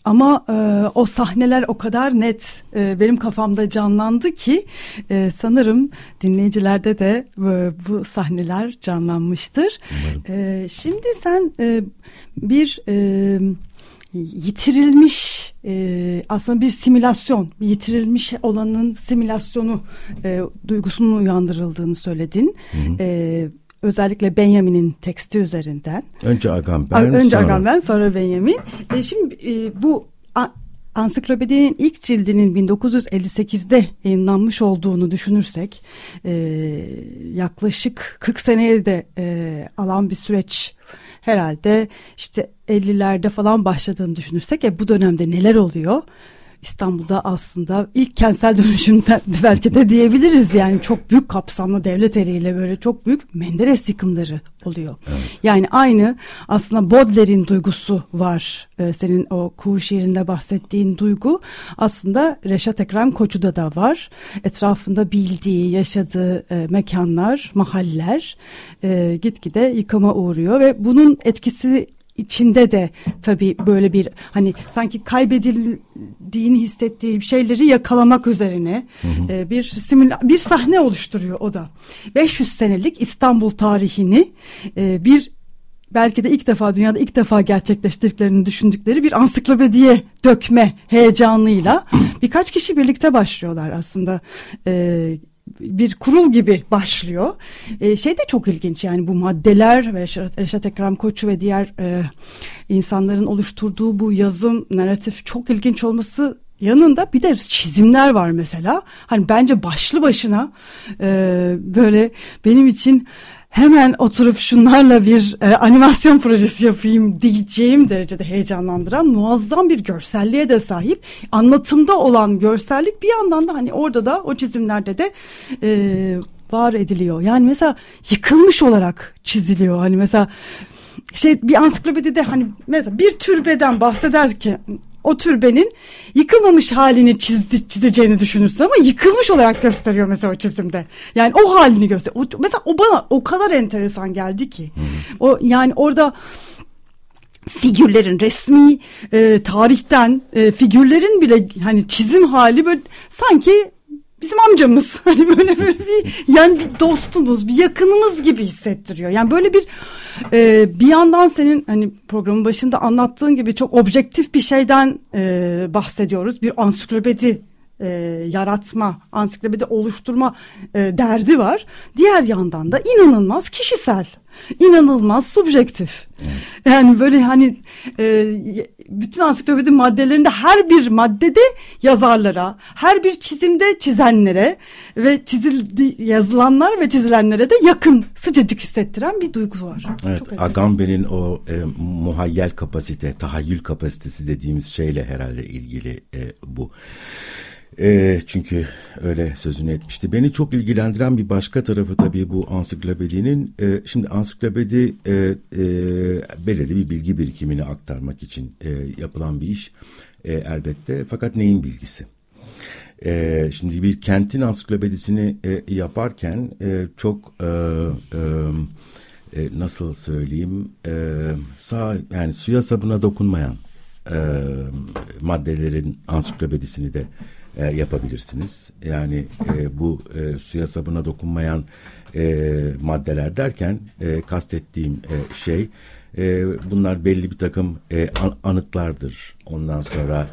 Ama e, o sahneler o kadar net e, benim kafamda canlandı ki e, sanırım dinleyicilerde de e, bu sahneler canlanmıştır. E, şimdi sen e, bir e, yitirilmiş e, aslında bir simülasyon, yitirilmiş olanın simülasyonu e, duygusunun uyandırıldığını söyledin. Hı hı. E, özellikle Benjamin'in teksti üzerinden. Önce Agamben, Önce sonra... Agamben, sonra Benjamin. E, şimdi e, bu a, ansiklopedinin ilk cildinin 1958'de yayınlanmış olduğunu düşünürsek e, yaklaşık 40 seneye de e, alan bir süreç herhalde işte 50'lerde falan başladığını düşünürsek e, bu dönemde neler oluyor? İstanbul'da aslında ilk kentsel dönüşümden belki de diyebiliriz yani çok büyük kapsamlı devlet eliyle böyle çok büyük Menderes yıkımları oluyor. Evet. Yani aynı aslında Baudelaire'in duygusu var. Ee, senin o kuğu şiirinde bahsettiğin duygu aslında Reşat Ekrem Koçu'da da var. Etrafında bildiği, yaşadığı e, mekanlar, mahaller e, gitgide yıkıma uğruyor ve bunun etkisi içinde de tabii böyle bir hani sanki kaybedildiğini hissettiği şeyleri yakalamak üzerine hı hı. E, bir simül bir sahne oluşturuyor o da. 500 senelik İstanbul tarihini e, bir belki de ilk defa dünyada ilk defa gerçekleştirdiklerini düşündükleri bir ansiklopediye dökme heyecanıyla birkaç kişi birlikte başlıyorlar aslında e, bir kurul gibi başlıyor. E, şey de çok ilginç yani bu maddeler ve Reşat, Ekrem Koçu ve diğer e, insanların oluşturduğu bu yazım narratif çok ilginç olması yanında bir de çizimler var mesela. Hani bence başlı başına e, böyle benim için hemen oturup şunlarla bir e, animasyon projesi yapayım diyeceğim derecede heyecanlandıran muazzam bir görselliğe de sahip. Anlatımda olan görsellik bir yandan da hani orada da o çizimlerde de e, var ediliyor. Yani mesela yıkılmış olarak çiziliyor. Hani mesela şey bir ansiklopedide hani mesela bir türbeden bahsederken o türbenin yıkılmamış halini çizdi, çizeceğini düşünürsün ama yıkılmış olarak gösteriyor mesela o çizimde. Yani o halini gösteriyor. O, mesela o bana o kadar enteresan geldi ki. O yani orada figürlerin resmi e, tarihten e, figürlerin bile hani çizim hali böyle sanki bizim amcamız hani böyle böyle bir yani bir dostumuz bir yakınımız gibi hissettiriyor. Yani böyle bir e, bir yandan senin hani programın başında anlattığın gibi çok objektif bir şeyden e, bahsediyoruz. Bir ansiklopedi e, yaratma, ansiklopedi oluşturma e, derdi var. Diğer yandan da inanılmaz kişisel, inanılmaz subjektif. Evet. Yani böyle hani e, bütün ansiklopedi maddelerinde her bir maddede yazarlara, her bir çizimde çizenlere ve çizildi yazılanlar ve çizilenlere de yakın, sıcacık hissettiren bir duygu var. Evet, Agamben'in o e, muhayyel kapasite, tahayyül kapasitesi dediğimiz şeyle herhalde ilgili e, bu. E, çünkü öyle sözünü etmişti. Beni çok ilgilendiren bir başka tarafı tabii bu ansiklopedinin. E, şimdi ansiklopedi e, e, belirli bir bilgi birikimini aktarmak için e, yapılan bir iş e, elbette. Fakat neyin bilgisi? E, şimdi bir kentin ansiklopedisini e, yaparken e, çok e, e, nasıl söyleyeyim e, sağ yani suya sabuna dokunmayan e, maddelerin ansiklopedisini de e, yapabilirsiniz. Yani e, bu e, suya sabuna dokunmayan e, maddeler derken e, kastettiğim e, şey e, bunlar belli bir takım e, an, anıtlardır. Ondan sonra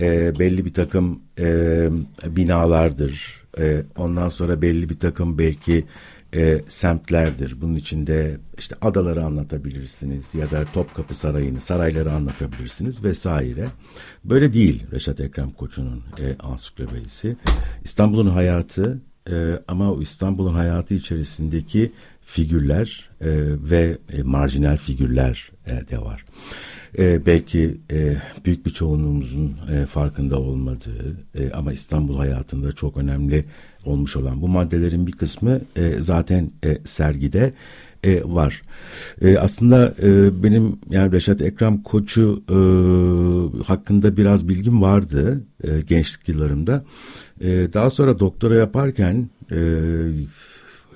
e, belli bir takım e, binalardır. E, ondan sonra belli bir takım belki e, semtlerdir. Bunun içinde işte adaları anlatabilirsiniz ya da Topkapı Sarayı'nı, sarayları anlatabilirsiniz vesaire. Böyle değil Reşat Ekrem Koçu'nun e, ansiklopedisi. İstanbul'un hayatı e, ama o İstanbul'un hayatı içerisindeki figürler e, ve e, marjinal figürler e, de var. E, belki e, büyük bir çoğunluğumuzun e, farkında olmadığı e, ama İstanbul hayatında çok önemli olmuş olan bu maddelerin bir kısmı e, zaten e, sergide e, var. E, aslında e, benim yani Reşat Ekrem Koç'u e, hakkında biraz bilgim vardı e, gençlik yıllarımda. E, daha sonra doktora yaparken e,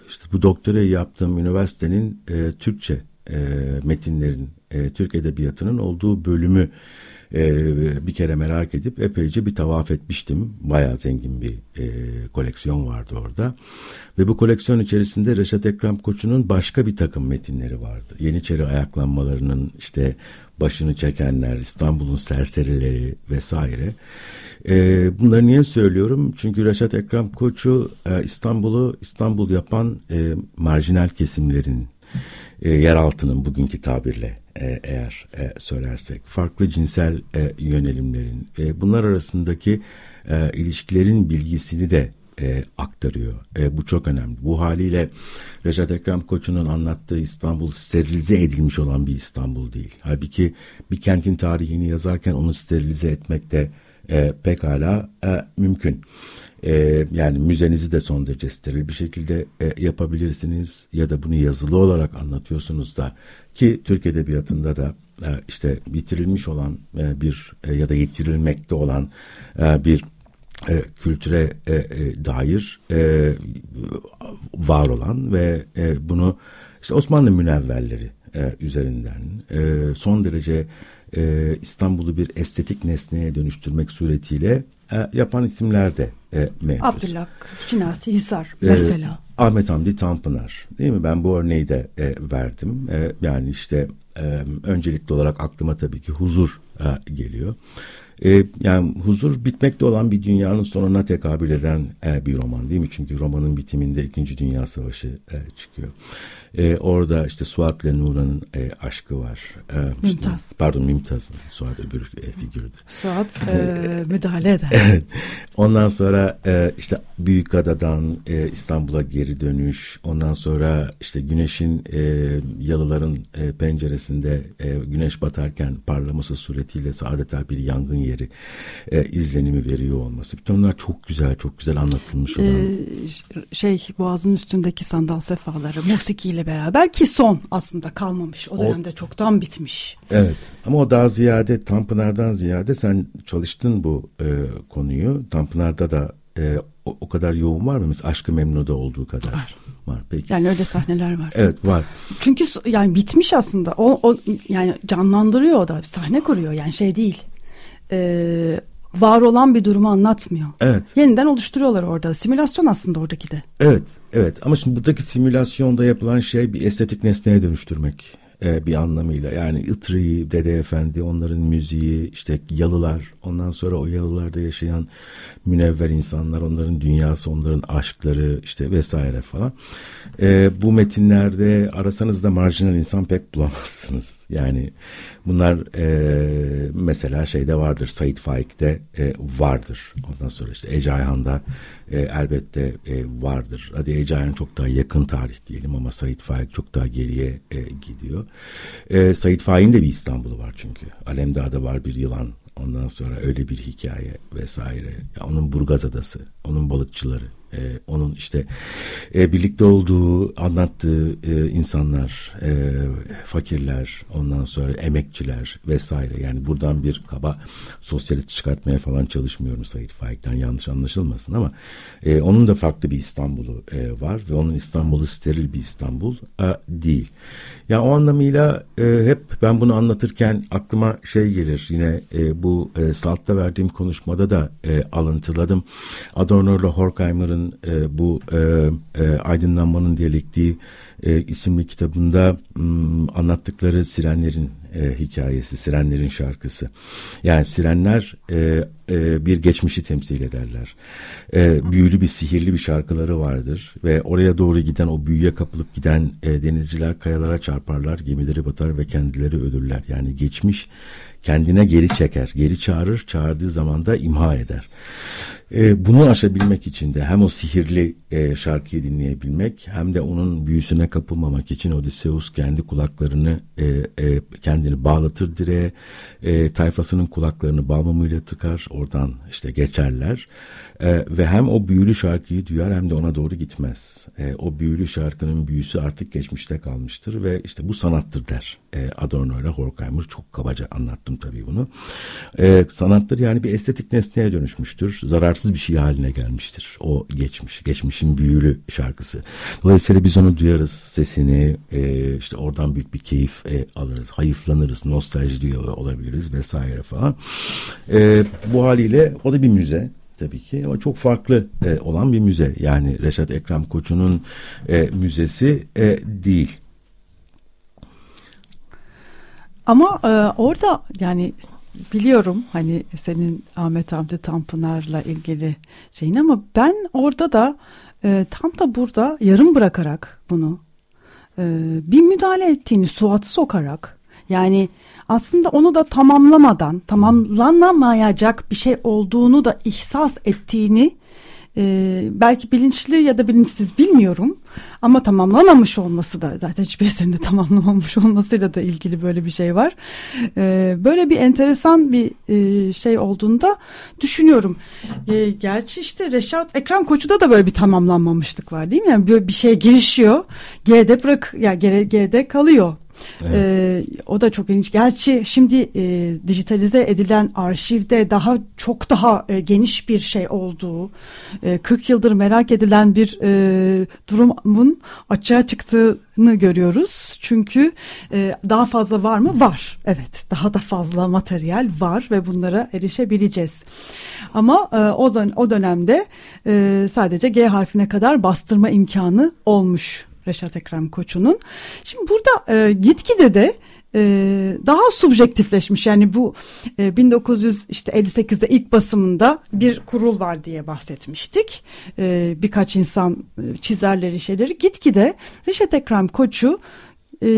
işte bu doktorayı yaptığım üniversitenin e, Türkçe e, metinlerin, e, Türk Edebiyatı'nın olduğu bölümü e, bir kere merak edip epeyce bir tavaf etmiştim. Bayağı zengin bir e, koleksiyon vardı orada. Ve bu koleksiyon içerisinde Reşat Ekrem Koçu'nun başka bir takım metinleri vardı. Yeniçeri ayaklanmalarının işte başını çekenler, İstanbul'un serserileri vesaire. E, bunları niye söylüyorum? Çünkü Reşat Ekrem Koçu e, İstanbul'u İstanbul yapan e, marjinal kesimlerin e, yeraltının bugünkü tabirle e, eğer e, söylersek farklı cinsel e, yönelimlerin e, bunlar arasındaki e, ilişkilerin bilgisini de e, aktarıyor. E, bu çok önemli. Bu haliyle Recep Ekrem Koçu'nun anlattığı İstanbul sterilize edilmiş olan bir İstanbul değil. Halbuki bir kentin tarihini yazarken onu sterilize etmek de e, pekala e, mümkün. E, yani müzenizi de son derece steril bir şekilde e, yapabilirsiniz ya da bunu yazılı olarak anlatıyorsunuz da. Ki Türk Edebiyatı'nda da e, işte bitirilmiş olan e, bir e, ya da yitirilmekte olan e, bir e, kültüre e, e, dair e, var olan ve e, bunu işte Osmanlı münevverleri e, üzerinden e, son derece e, İstanbul'u bir estetik nesneye dönüştürmek suretiyle e, yapan isimler de e, mevcut. Abdülhak, Şinasi Hisar e, mesela. Ahmet Hamdi Tanpınar değil mi? Ben bu örneği de e, verdim. E, yani işte e, öncelikli olarak aklıma tabii ki huzur e, geliyor. E, yani huzur bitmekte olan bir dünyanın sonuna tekabül eden e, bir roman değil mi? Çünkü romanın bitiminde İkinci Dünya Savaşı e, çıkıyor. E, orada işte Suat ile Nura'nın e, aşkı var. E, Mümtaz. Işte, pardon Mümtaz'ın. Suat öbür e, figürdü. Suat e, müdahale eder. evet. Ondan sonra e, işte Büyükada'dan e, İstanbul'a geri dönüş. Ondan sonra işte güneşin e, yalıların e, penceresinde e, güneş batarken parlaması suretiyle adeta bir yangın yeri e, izlenimi veriyor olması. Bütün onlar çok güzel, çok güzel anlatılmış olan. Ee, şey Boğaz'ın üstündeki sandal sefaları musikiyle beraber ki son aslında kalmamış. O dönemde o, çoktan bitmiş. Evet ama o daha ziyade Tanpınar'dan ziyade sen çalıştın bu e, konuyu. Tanpınar'da da e, o, o kadar yoğun var mı? Mesela Aşkı Memnu'da olduğu kadar. Var. Var peki. Yani öyle sahneler var. Evet var. Çünkü yani bitmiş aslında. O, o yani canlandırıyor o da. Sahne kuruyor yani şey değil. Ee, var olan bir durumu anlatmıyor. Evet. Yeniden oluşturuyorlar orada. Simülasyon aslında oradaki de. Evet, evet. Ama şimdi buradaki simülasyonda yapılan şey bir estetik nesneye dönüştürmek e, bir anlamıyla. Yani Itri, Dede Efendi, onların müziği, işte yalılar, ondan sonra o yalılarda yaşayan münevver insanlar, onların dünyası, onların aşkları işte vesaire falan. E, bu metinlerde arasanız da marjinal insan pek bulamazsınız. Yani bunlar e, mesela şeyde vardır, Said Faik'te e, vardır. Ondan sonra işte Ece Ayhan'da e, elbette e, vardır. Hadi Ece Ayhan çok daha yakın tarih diyelim ama Said Faik çok daha geriye e, gidiyor. E, Said Faik'in de bir İstanbul'u var çünkü. Alemdağ'da var bir yılan Ondan sonra öyle bir hikaye vesaire. Ya onun Burgaz Adası, onun balıkçıları, e, onun işte e, birlikte olduğu, anlattığı e, insanlar, e, fakirler, ondan sonra emekçiler vesaire. Yani buradan bir kaba sosyalist çıkartmaya falan çalışmıyorum Said Faik'ten yanlış anlaşılmasın ama e, onun da farklı bir İstanbul'u e, var ve onun İstanbul'u steril bir İstanbul e, değil. Ya o anlamıyla e, hep ben bunu anlatırken aklıma şey gelir yine e, bu e, Salt'ta verdiğim konuşmada da e, alıntıladım. Adorno ile Horkheimer'ın e, bu e, e, aydınlanmanın diyalektiği e, isimli kitabında m, anlattıkları sirenlerin e, hikayesi, sirenlerin şarkısı. Yani sirenler e, e, bir geçmişi temsil ederler. E, büyülü bir, sihirli bir şarkıları vardır ve oraya doğru giden, o büyüye kapılıp giden e, denizciler kayalara çarparlar, gemileri batar ve kendileri ölürler. Yani geçmiş kendine geri çeker, geri çağırır, çağırdığı zaman da imha eder. E, bunu aşabilmek için de hem o sihirli e, şarkıyı dinleyebilmek hem de onun büyüsüne kapılmamak için Odysseus kendi kulaklarını e, e, kendini bağlatır direğe, e, tayfasının kulaklarını balmumuyla tıkar, oradan işte geçerler. E, ve hem o büyülü şarkıyı duyar hem de ona doğru gitmez. E, o büyülü şarkının büyüsü artık geçmişte kalmıştır ve işte bu sanattır der e, Adorno ile Horkheimer. Çok kabaca anlattım tabii bunu. E, sanattır yani bir estetik nesneye dönüşmüştür. Zararsız bir şey haline gelmiştir. O geçmiş. Geçmişin büyülü şarkısı. Dolayısıyla biz onu duyarız. Sesini e, işte oradan büyük bir keyif e, alırız. Hayıflanırız. Nostalji duyuyor olabiliriz vesaire falan. E, bu haliyle o da bir müze tabii ki ama çok farklı e, olan bir müze. Yani Reşat Ekrem Koçu'nun e, müzesi e, değil. Ama e, orada yani biliyorum hani senin Ahmet Hamdi Tanpınar'la ilgili şeyin ama ben orada da e, tam da burada yarım bırakarak bunu e, bir müdahale ettiğini Suat'ı sokarak yani aslında onu da tamamlamadan tamamlanamayacak bir şey olduğunu da ihsas ettiğini e, belki bilinçli ya da bilinçsiz bilmiyorum ama tamamlamamış olması da zaten hiçbir eserinde tamamlamamış olmasıyla da ilgili böyle bir şey var. E, böyle bir enteresan bir e, şey olduğunda düşünüyorum. E, gerçi işte Reşat Ekran Koçu'da da böyle bir tamamlanmamışlık var değil mi? Yani böyle bir şeye girişiyor. G'de bırak ya yani G'de kalıyor. Evet. Ee, o da çok ilginç. Gerçi şimdi e, dijitalize edilen arşivde daha çok daha e, geniş bir şey olduğu, e, 40 yıldır merak edilen bir e, durumun açığa çıktığını görüyoruz. Çünkü e, daha fazla var mı? Var. Evet, daha da fazla materyal var ve bunlara erişebileceğiz. Ama e, o, o dönemde e, sadece G harfine kadar bastırma imkanı olmuş Reşat Ekrem Koçu'nun. Şimdi burada e, gitgide de e, daha subjektifleşmiş yani bu e, 1958'de ilk basımında bir kurul var diye bahsetmiştik. E, birkaç insan e, çizerleri şeyleri gitgide Reşat Ekrem Koçu e,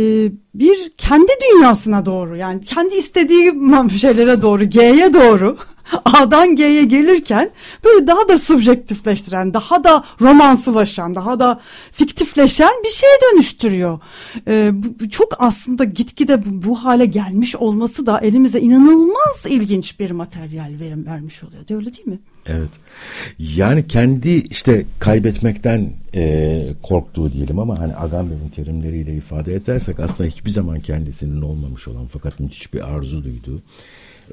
bir kendi dünyasına doğru yani kendi istediği şeylere doğru G'ye doğru A'dan G'ye gelirken böyle daha da subjektifleştiren, daha da romansılaşan, daha da fiktifleşen bir şeye dönüştürüyor. Ee, bu, çok aslında gitgide bu, bu hale gelmiş olması da elimize inanılmaz ilginç bir materyal verim vermiş oluyor. Öyle değil mi? Evet. Yani kendi işte kaybetmekten e, korktuğu diyelim ama hani Agamben'in terimleriyle ifade edersek aslında hiçbir zaman kendisinin olmamış olan fakat müthiş bir arzu duyduğu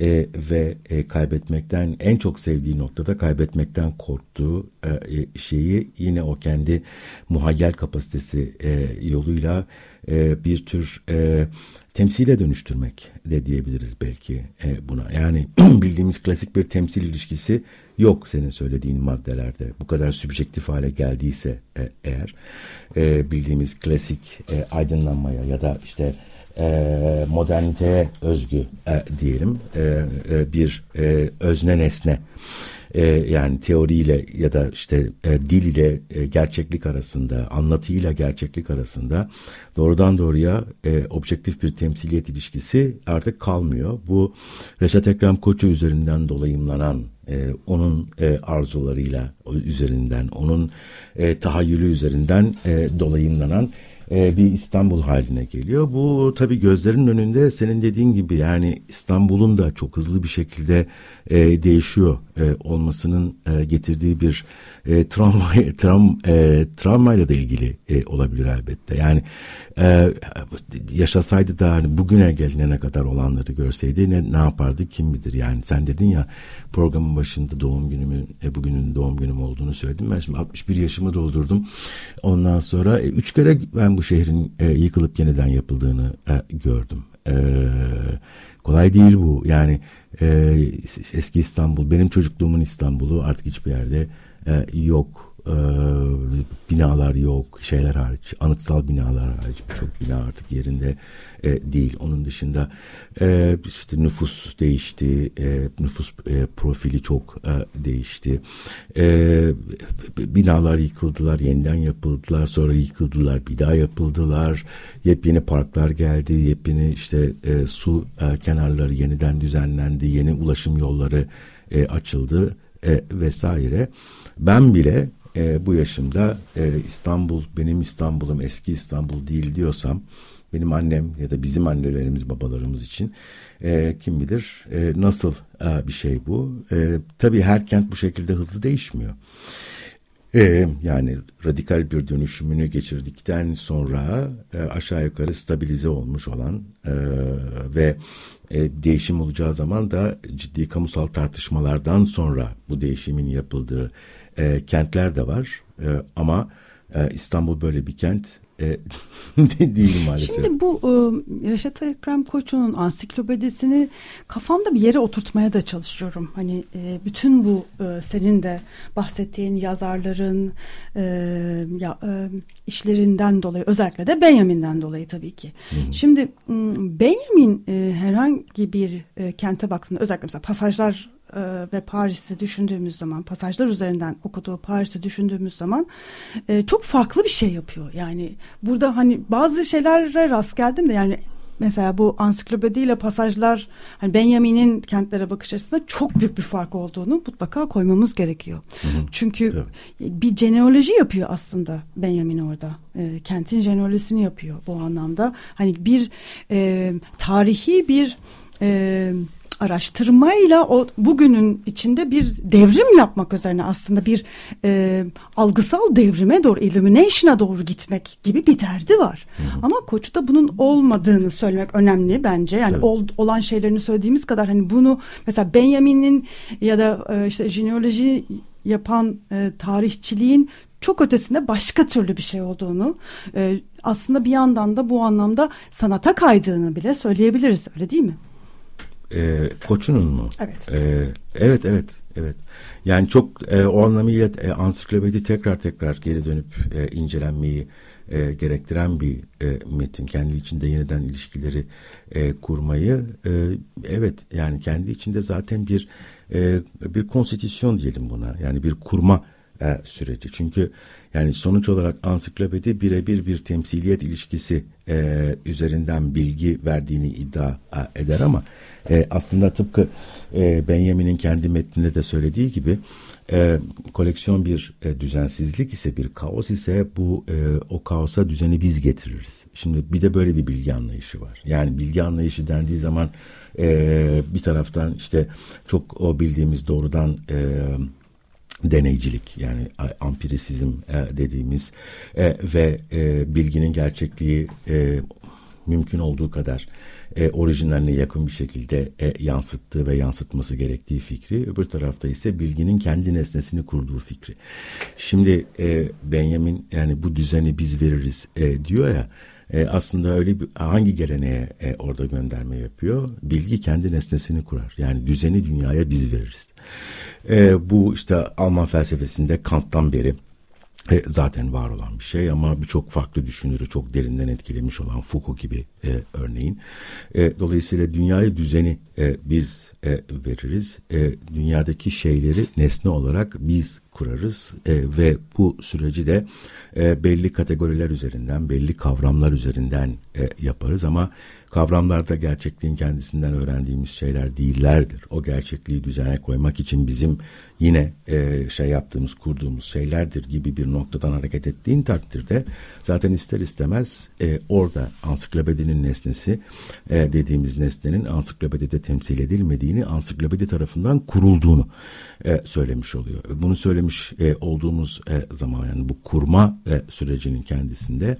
e, ve e, kaybetmekten en çok sevdiği noktada kaybetmekten korktuğu e, e, şeyi yine o kendi muhayyel kapasitesi e, yoluyla e, bir tür e, temsile dönüştürmek de diyebiliriz belki e, buna. Yani bildiğimiz klasik bir temsil ilişkisi yok senin söylediğin maddelerde. Bu kadar sübjektif hale geldiyse e, eğer e, bildiğimiz klasik e, aydınlanmaya ya da işte e, moderniteye özgü e, diyelim e, e, bir e, özne nesne e, yani teoriyle ya da işte e, dil ile e, gerçeklik arasında anlatıyla gerçeklik arasında doğrudan doğruya e, objektif bir temsiliyet ilişkisi artık kalmıyor. Bu Reşat Ekrem Koçu üzerinden dolayımlanan e, onun e, arzularıyla üzerinden onun e, tahayyülü üzerinden e, dolayımlanan e, bir İstanbul haline geliyor. Bu tabii gözlerin önünde senin dediğin gibi yani İstanbul'un da çok hızlı bir şekilde e, değişiyor e, olmasının e, getirdiği bir e, travma travm, e, travmayla da ilgili e, olabilir elbette. Yani e, yaşasaydı da hani bugüne gelinene kadar olanları görseydi ne, ne yapardı kim bilir? Yani sen dedin ya programın başında doğum günümün e, bugünün doğum günüm olduğunu söyledim. Ben şimdi 61 yaşımı doldurdum. Ondan sonra e, üç kere ben bu şehrin e, yıkılıp yeniden yapıldığını e, gördüm. E, kolay değil bu. Yani e, eski İstanbul benim çocukluğumun İstanbul'u artık hiçbir yerde e, yok e, binalar yok, şeyler hariç, anıtsal binalar hariç birçok bina artık yerinde e, değil. Onun dışında e, işte nüfus değişti, e, nüfus e, profili çok e, değişti. E, binalar yıkıldılar, yeniden yapıldılar, sonra yıkıldılar, bir daha yapıldılar. Yepyeni parklar geldi, yepyeni işte e, su e, kenarları yeniden düzenlendi, yeni ulaşım yolları e, açıldı e, vesaire. Ben bile e, bu yaşımda e, İstanbul benim İstanbul'um eski İstanbul değil diyorsam benim annem ya da bizim annelerimiz babalarımız için e, kim bilir e, nasıl e, bir şey bu. E, tabii her kent bu şekilde hızlı değişmiyor. E, yani radikal bir dönüşümünü geçirdikten sonra e, aşağı yukarı stabilize olmuş olan e, ve e, değişim olacağı zaman da ciddi kamusal tartışmalardan sonra bu değişimin yapıldığı e, kentler de var e, ama e, İstanbul böyle bir kent e, değil maalesef. Şimdi bu e, Reşat Ekrem Koçu'nun ansiklopedisini kafamda bir yere oturtmaya da çalışıyorum. Hani e, bütün bu e, senin de bahsettiğin yazarların e, ya, e, işlerinden dolayı özellikle de Benjamin'den dolayı tabii ki. Hı hı. Şimdi Benjamin e, herhangi bir e, kente baktığında özellikle mesela pasajlar e, ve Paris'i düşündüğümüz zaman pasajlar üzerinden okuduğu Paris'i düşündüğümüz zaman e, çok farklı bir şey yapıyor. Yani burada hani bazı şeylere rast geldim de yani mesela bu ansiklopediyle pasajlar hani Benjamin'in kentlere bakış açısında çok büyük bir fark olduğunu mutlaka koymamız gerekiyor. Hı hı. Çünkü evet. bir genealoji yapıyor aslında Benjamin orada. E, kentin genealojisini yapıyor bu anlamda. Hani bir e, tarihi bir e, araştırmayla o bugünün içinde bir devrim yapmak üzerine aslında bir e, algısal devrime doğru illumination'a doğru gitmek gibi bir derdi var. Hı hı. Ama Koç'ta bunun olmadığını söylemek önemli bence. Yani ol, olan şeylerini söylediğimiz kadar hani bunu mesela Benjamin'in ya da e, işte jeneoloji yapan e, tarihçiliğin çok ötesinde başka türlü bir şey olduğunu e, aslında bir yandan da bu anlamda sanata kaydığını bile söyleyebiliriz öyle değil mi? E, koçunun mu? Evet. E, evet, evet, evet. Yani çok e, o anlamıyla e, ansiklopedi tekrar tekrar geri dönüp e, incelenmeyi e, gerektiren bir e, metin. Kendi içinde yeniden ilişkileri e, kurmayı. E, evet, yani kendi içinde zaten bir e, bir konstitüsyon diyelim buna. Yani bir kurma e, süreci. Çünkü yani sonuç olarak ansiklopedi birebir bir temsiliyet ilişkisi e, üzerinden bilgi verdiğini iddia e, eder ama e, aslında tıpkı e, Benjamin'in kendi metninde de söylediği gibi e, koleksiyon bir e, düzensizlik ise bir kaos ise bu e, o kaosa düzeni biz getiririz. Şimdi bir de böyle bir bilgi anlayışı var. Yani bilgi anlayışı dendiği zaman e, bir taraftan işte çok o bildiğimiz doğrudan e, deneycilik yani ampirisizm e, dediğimiz e, ve e, bilginin gerçekliği mümkün olduğu kadar orijinaline yakın bir şekilde yansıttığı ve yansıtması gerektiği fikri. Öbür tarafta ise bilginin kendi nesnesini kurduğu fikri. Şimdi Benjamin yani bu düzeni biz veririz diyor ya aslında öyle bir hangi geleneğe orada gönderme yapıyor? Bilgi kendi nesnesini kurar. Yani düzeni dünyaya biz veririz. E, bu işte Alman felsefesinde Kant'tan beri e, zaten var olan bir şey ama birçok farklı düşünürü çok derinden etkilemiş olan Foucault gibi e, örneğin. E, dolayısıyla dünyayı düzeni e, biz e, veririz. E, dünyadaki şeyleri nesne olarak biz kurarız e, ve bu süreci de e, belli kategoriler üzerinden, belli kavramlar üzerinden e, yaparız ama kavramlar da gerçekliğin kendisinden öğrendiğimiz şeyler değillerdir. O gerçekliği düzene koymak için bizim yine e, şey yaptığımız, kurduğumuz şeylerdir gibi bir noktadan hareket ettiğin takdirde zaten ister istemez e, orada ansiklopedinin nesnesi e, dediğimiz nesnenin ansiklopedide temsil edilmediğini, ansiklopedi tarafından kurulduğunu e, söylemiş oluyor. Bunu söylemiş e, olduğumuz e, zaman yani bu kurma e, sürecinin kendisinde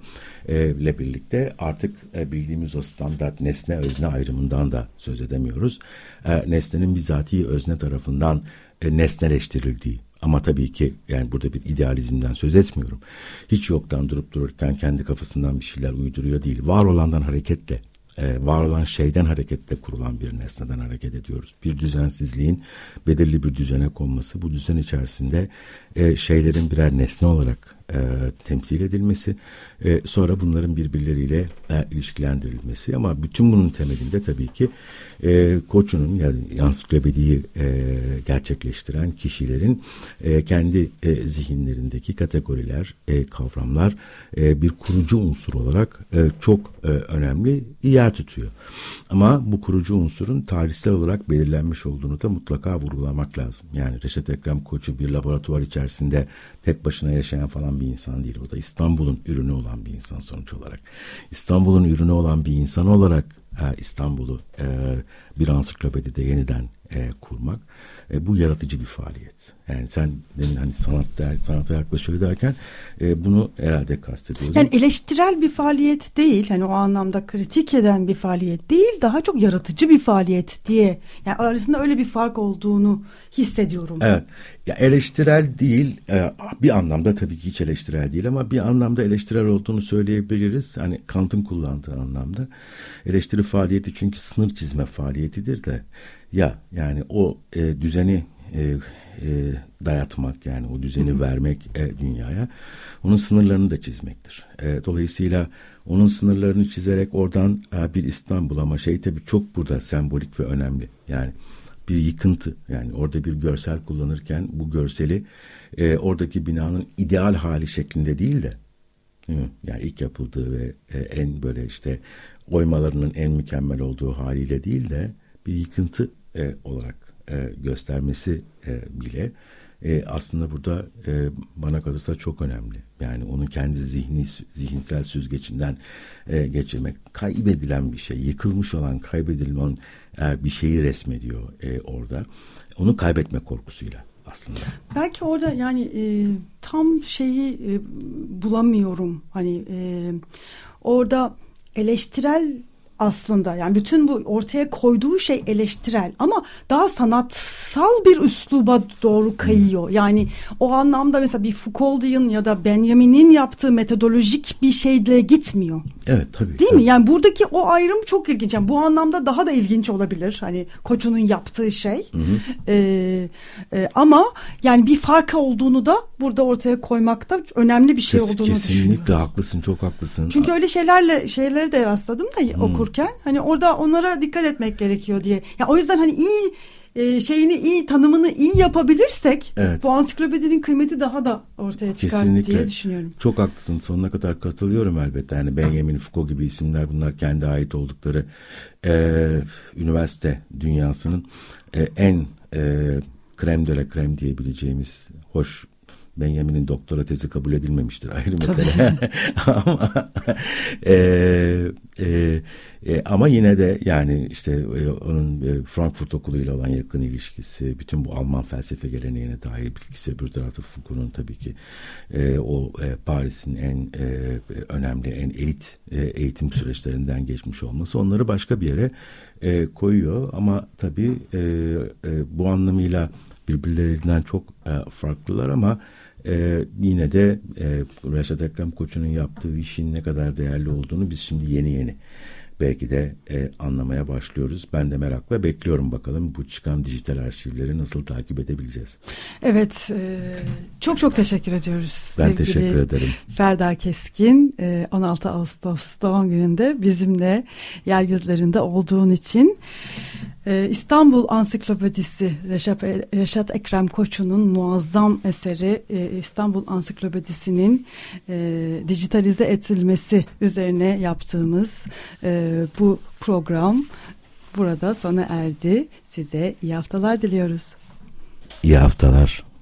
e, ile birlikte artık e, bildiğimiz o standart nesne özne ayrımından da söz edemiyoruz. E, nesnenin bizatihi özne tarafından e, nesneleştirildiği ama tabii ki yani burada bir idealizmden söz etmiyorum. Hiç yoktan durup dururken kendi kafasından bir şeyler uyduruyor değil. Var olandan hareketle e, var olan şeyden hareketle kurulan bir nesneden hareket ediyoruz. Bir düzensizliğin belirli bir düzene konması, bu düzen içerisinde e, şeylerin birer nesne olarak e, temsil edilmesi, e, sonra bunların birbirleriyle e, ilişkilendirilmesi ama bütün bunun temelinde tabii ki e, koçunun yani ansiklopediyi e, gerçekleştiren kişilerin e, kendi e, zihinlerindeki kategoriler, e, kavramlar e, bir kurucu unsur olarak e, çok e, önemli yer tutuyor. Ama bu kurucu unsurun tarihsel olarak belirlenmiş olduğunu da mutlaka vurgulamak lazım. Yani Reşat Ekrem Koçu bir laboratuvar içerisinde tek başına yaşayan falan bir insan değil. O da İstanbul'un ürünü olan bir insan sonuç olarak. İstanbul'un ürünü olan bir insan olarak e, İstanbul'u e, bir ansiklopedide yeniden e, kurmak e, bu yaratıcı bir faaliyet. Yani sen demin hani sanat der, sanata yaklaşıyor derken e, bunu herhalde kastediyorsun. Yani eleştirel bir faaliyet değil. Hani o anlamda kritik eden bir faaliyet değil. Daha çok yaratıcı bir faaliyet diye. Yani arasında öyle bir fark olduğunu hissediyorum. Evet. Ya eleştirel değil. E, bir anlamda tabii ki hiç eleştirel değil ama bir anlamda eleştirel olduğunu söyleyebiliriz. Hani Kant'ın kullandığı anlamda. Eleştiri faaliyeti çünkü sınır çizme faaliyetidir de ya yani o e, düzeni e, e, dayatmak yani o düzeni vermek e, dünyaya onun sınırlarını da çizmektir. E, dolayısıyla onun sınırlarını çizerek oradan e, bir İstanbul ama şey tabii çok burada sembolik ve önemli. Yani bir yıkıntı yani orada bir görsel kullanırken bu görseli e, oradaki binanın ideal hali şeklinde değil de yani ilk yapıldığı ve e, en böyle işte oymalarının en mükemmel olduğu haliyle değil de bir yıkıntı e, olarak e, göstermesi e, bile e, aslında burada e, bana kalırsa çok önemli. Yani onun kendi zihni zihinsel süzgecinden e, geçirmek kaybedilen bir şey, yıkılmış olan, kaybedilen e, bir şeyi resmediyor e, orada. Onu kaybetme korkusuyla aslında. Belki orada yani e, tam şeyi e, bulamıyorum. Hani e, orada eleştirel aslında yani bütün bu ortaya koyduğu şey eleştirel ama daha sanatsal bir üsluba doğru kayıyor. Yani o anlamda mesela bir Foucault'in ya da Benjamin'in yaptığı metodolojik bir şeyle gitmiyor. Evet tabii. Değil tabii. mi? Yani buradaki o ayrım çok ilginç. Yani bu anlamda daha da ilginç olabilir. Hani Koçu'nun yaptığı şey. Hı hı. Ee, e, ama yani bir fark olduğunu da burada ortaya koymakta önemli bir şey Kes, olduğunu kesinlikle düşünüyorum. Kesinlikle haklısın, çok haklısın. Çünkü öyle şeylerle şeyleri de rastladım da hmm. Okurken. Hani orada onlara dikkat etmek gerekiyor diye. Ya o yüzden hani iyi e, şeyini iyi tanımını iyi yapabilirsek Evet. bu ansiklopedinin kıymeti daha da ortaya çıkar Kesinlikle. diye düşünüyorum. Çok haklısın. Sonuna kadar katılıyorum elbette. Yani Benjamin Foucault gibi isimler bunlar kendi ait oldukları e, üniversite dünyasının e, en e, krem de la krem diyebileceğimiz hoş Benjamin'in doktora tezi kabul edilmemiştir ayrı mesele. ama e, e, e, ama yine de yani işte e, onun e, Frankfurt Okulu ile olan yakın ilişkisi, bütün bu Alman felsefe geleneğine dair bilgisi, bir tarafta Foucault'un tabii ki e, o e, Paris'in en e, önemli, en elit e, eğitim süreçlerinden geçmiş olması onları başka bir yere e, koyuyor. Ama tabii e, e, bu anlamıyla birbirlerinden çok e, farklılar ama ee, yine de e, Reşat Ekrem Koçu'nun yaptığı işin ne kadar değerli olduğunu biz şimdi yeni yeni belki de e, anlamaya başlıyoruz. Ben de merakla bekliyorum bakalım bu çıkan dijital arşivleri nasıl takip edebileceğiz. Evet, e, çok çok teşekkür ediyoruz. Ben teşekkür ederim. Ferda Keskin, e, 16 Ağustos doğum gününde bizimle yeryüzlerinde olduğun için. E, İstanbul Ansiklopedisi Reşat, Reşat Ekrem Koçu'nun muazzam eseri e, İstanbul Ansiklopedisi'nin e, dijitalize edilmesi üzerine yaptığımız e, bu program burada sona erdi. Size iyi haftalar diliyoruz. İyi haftalar.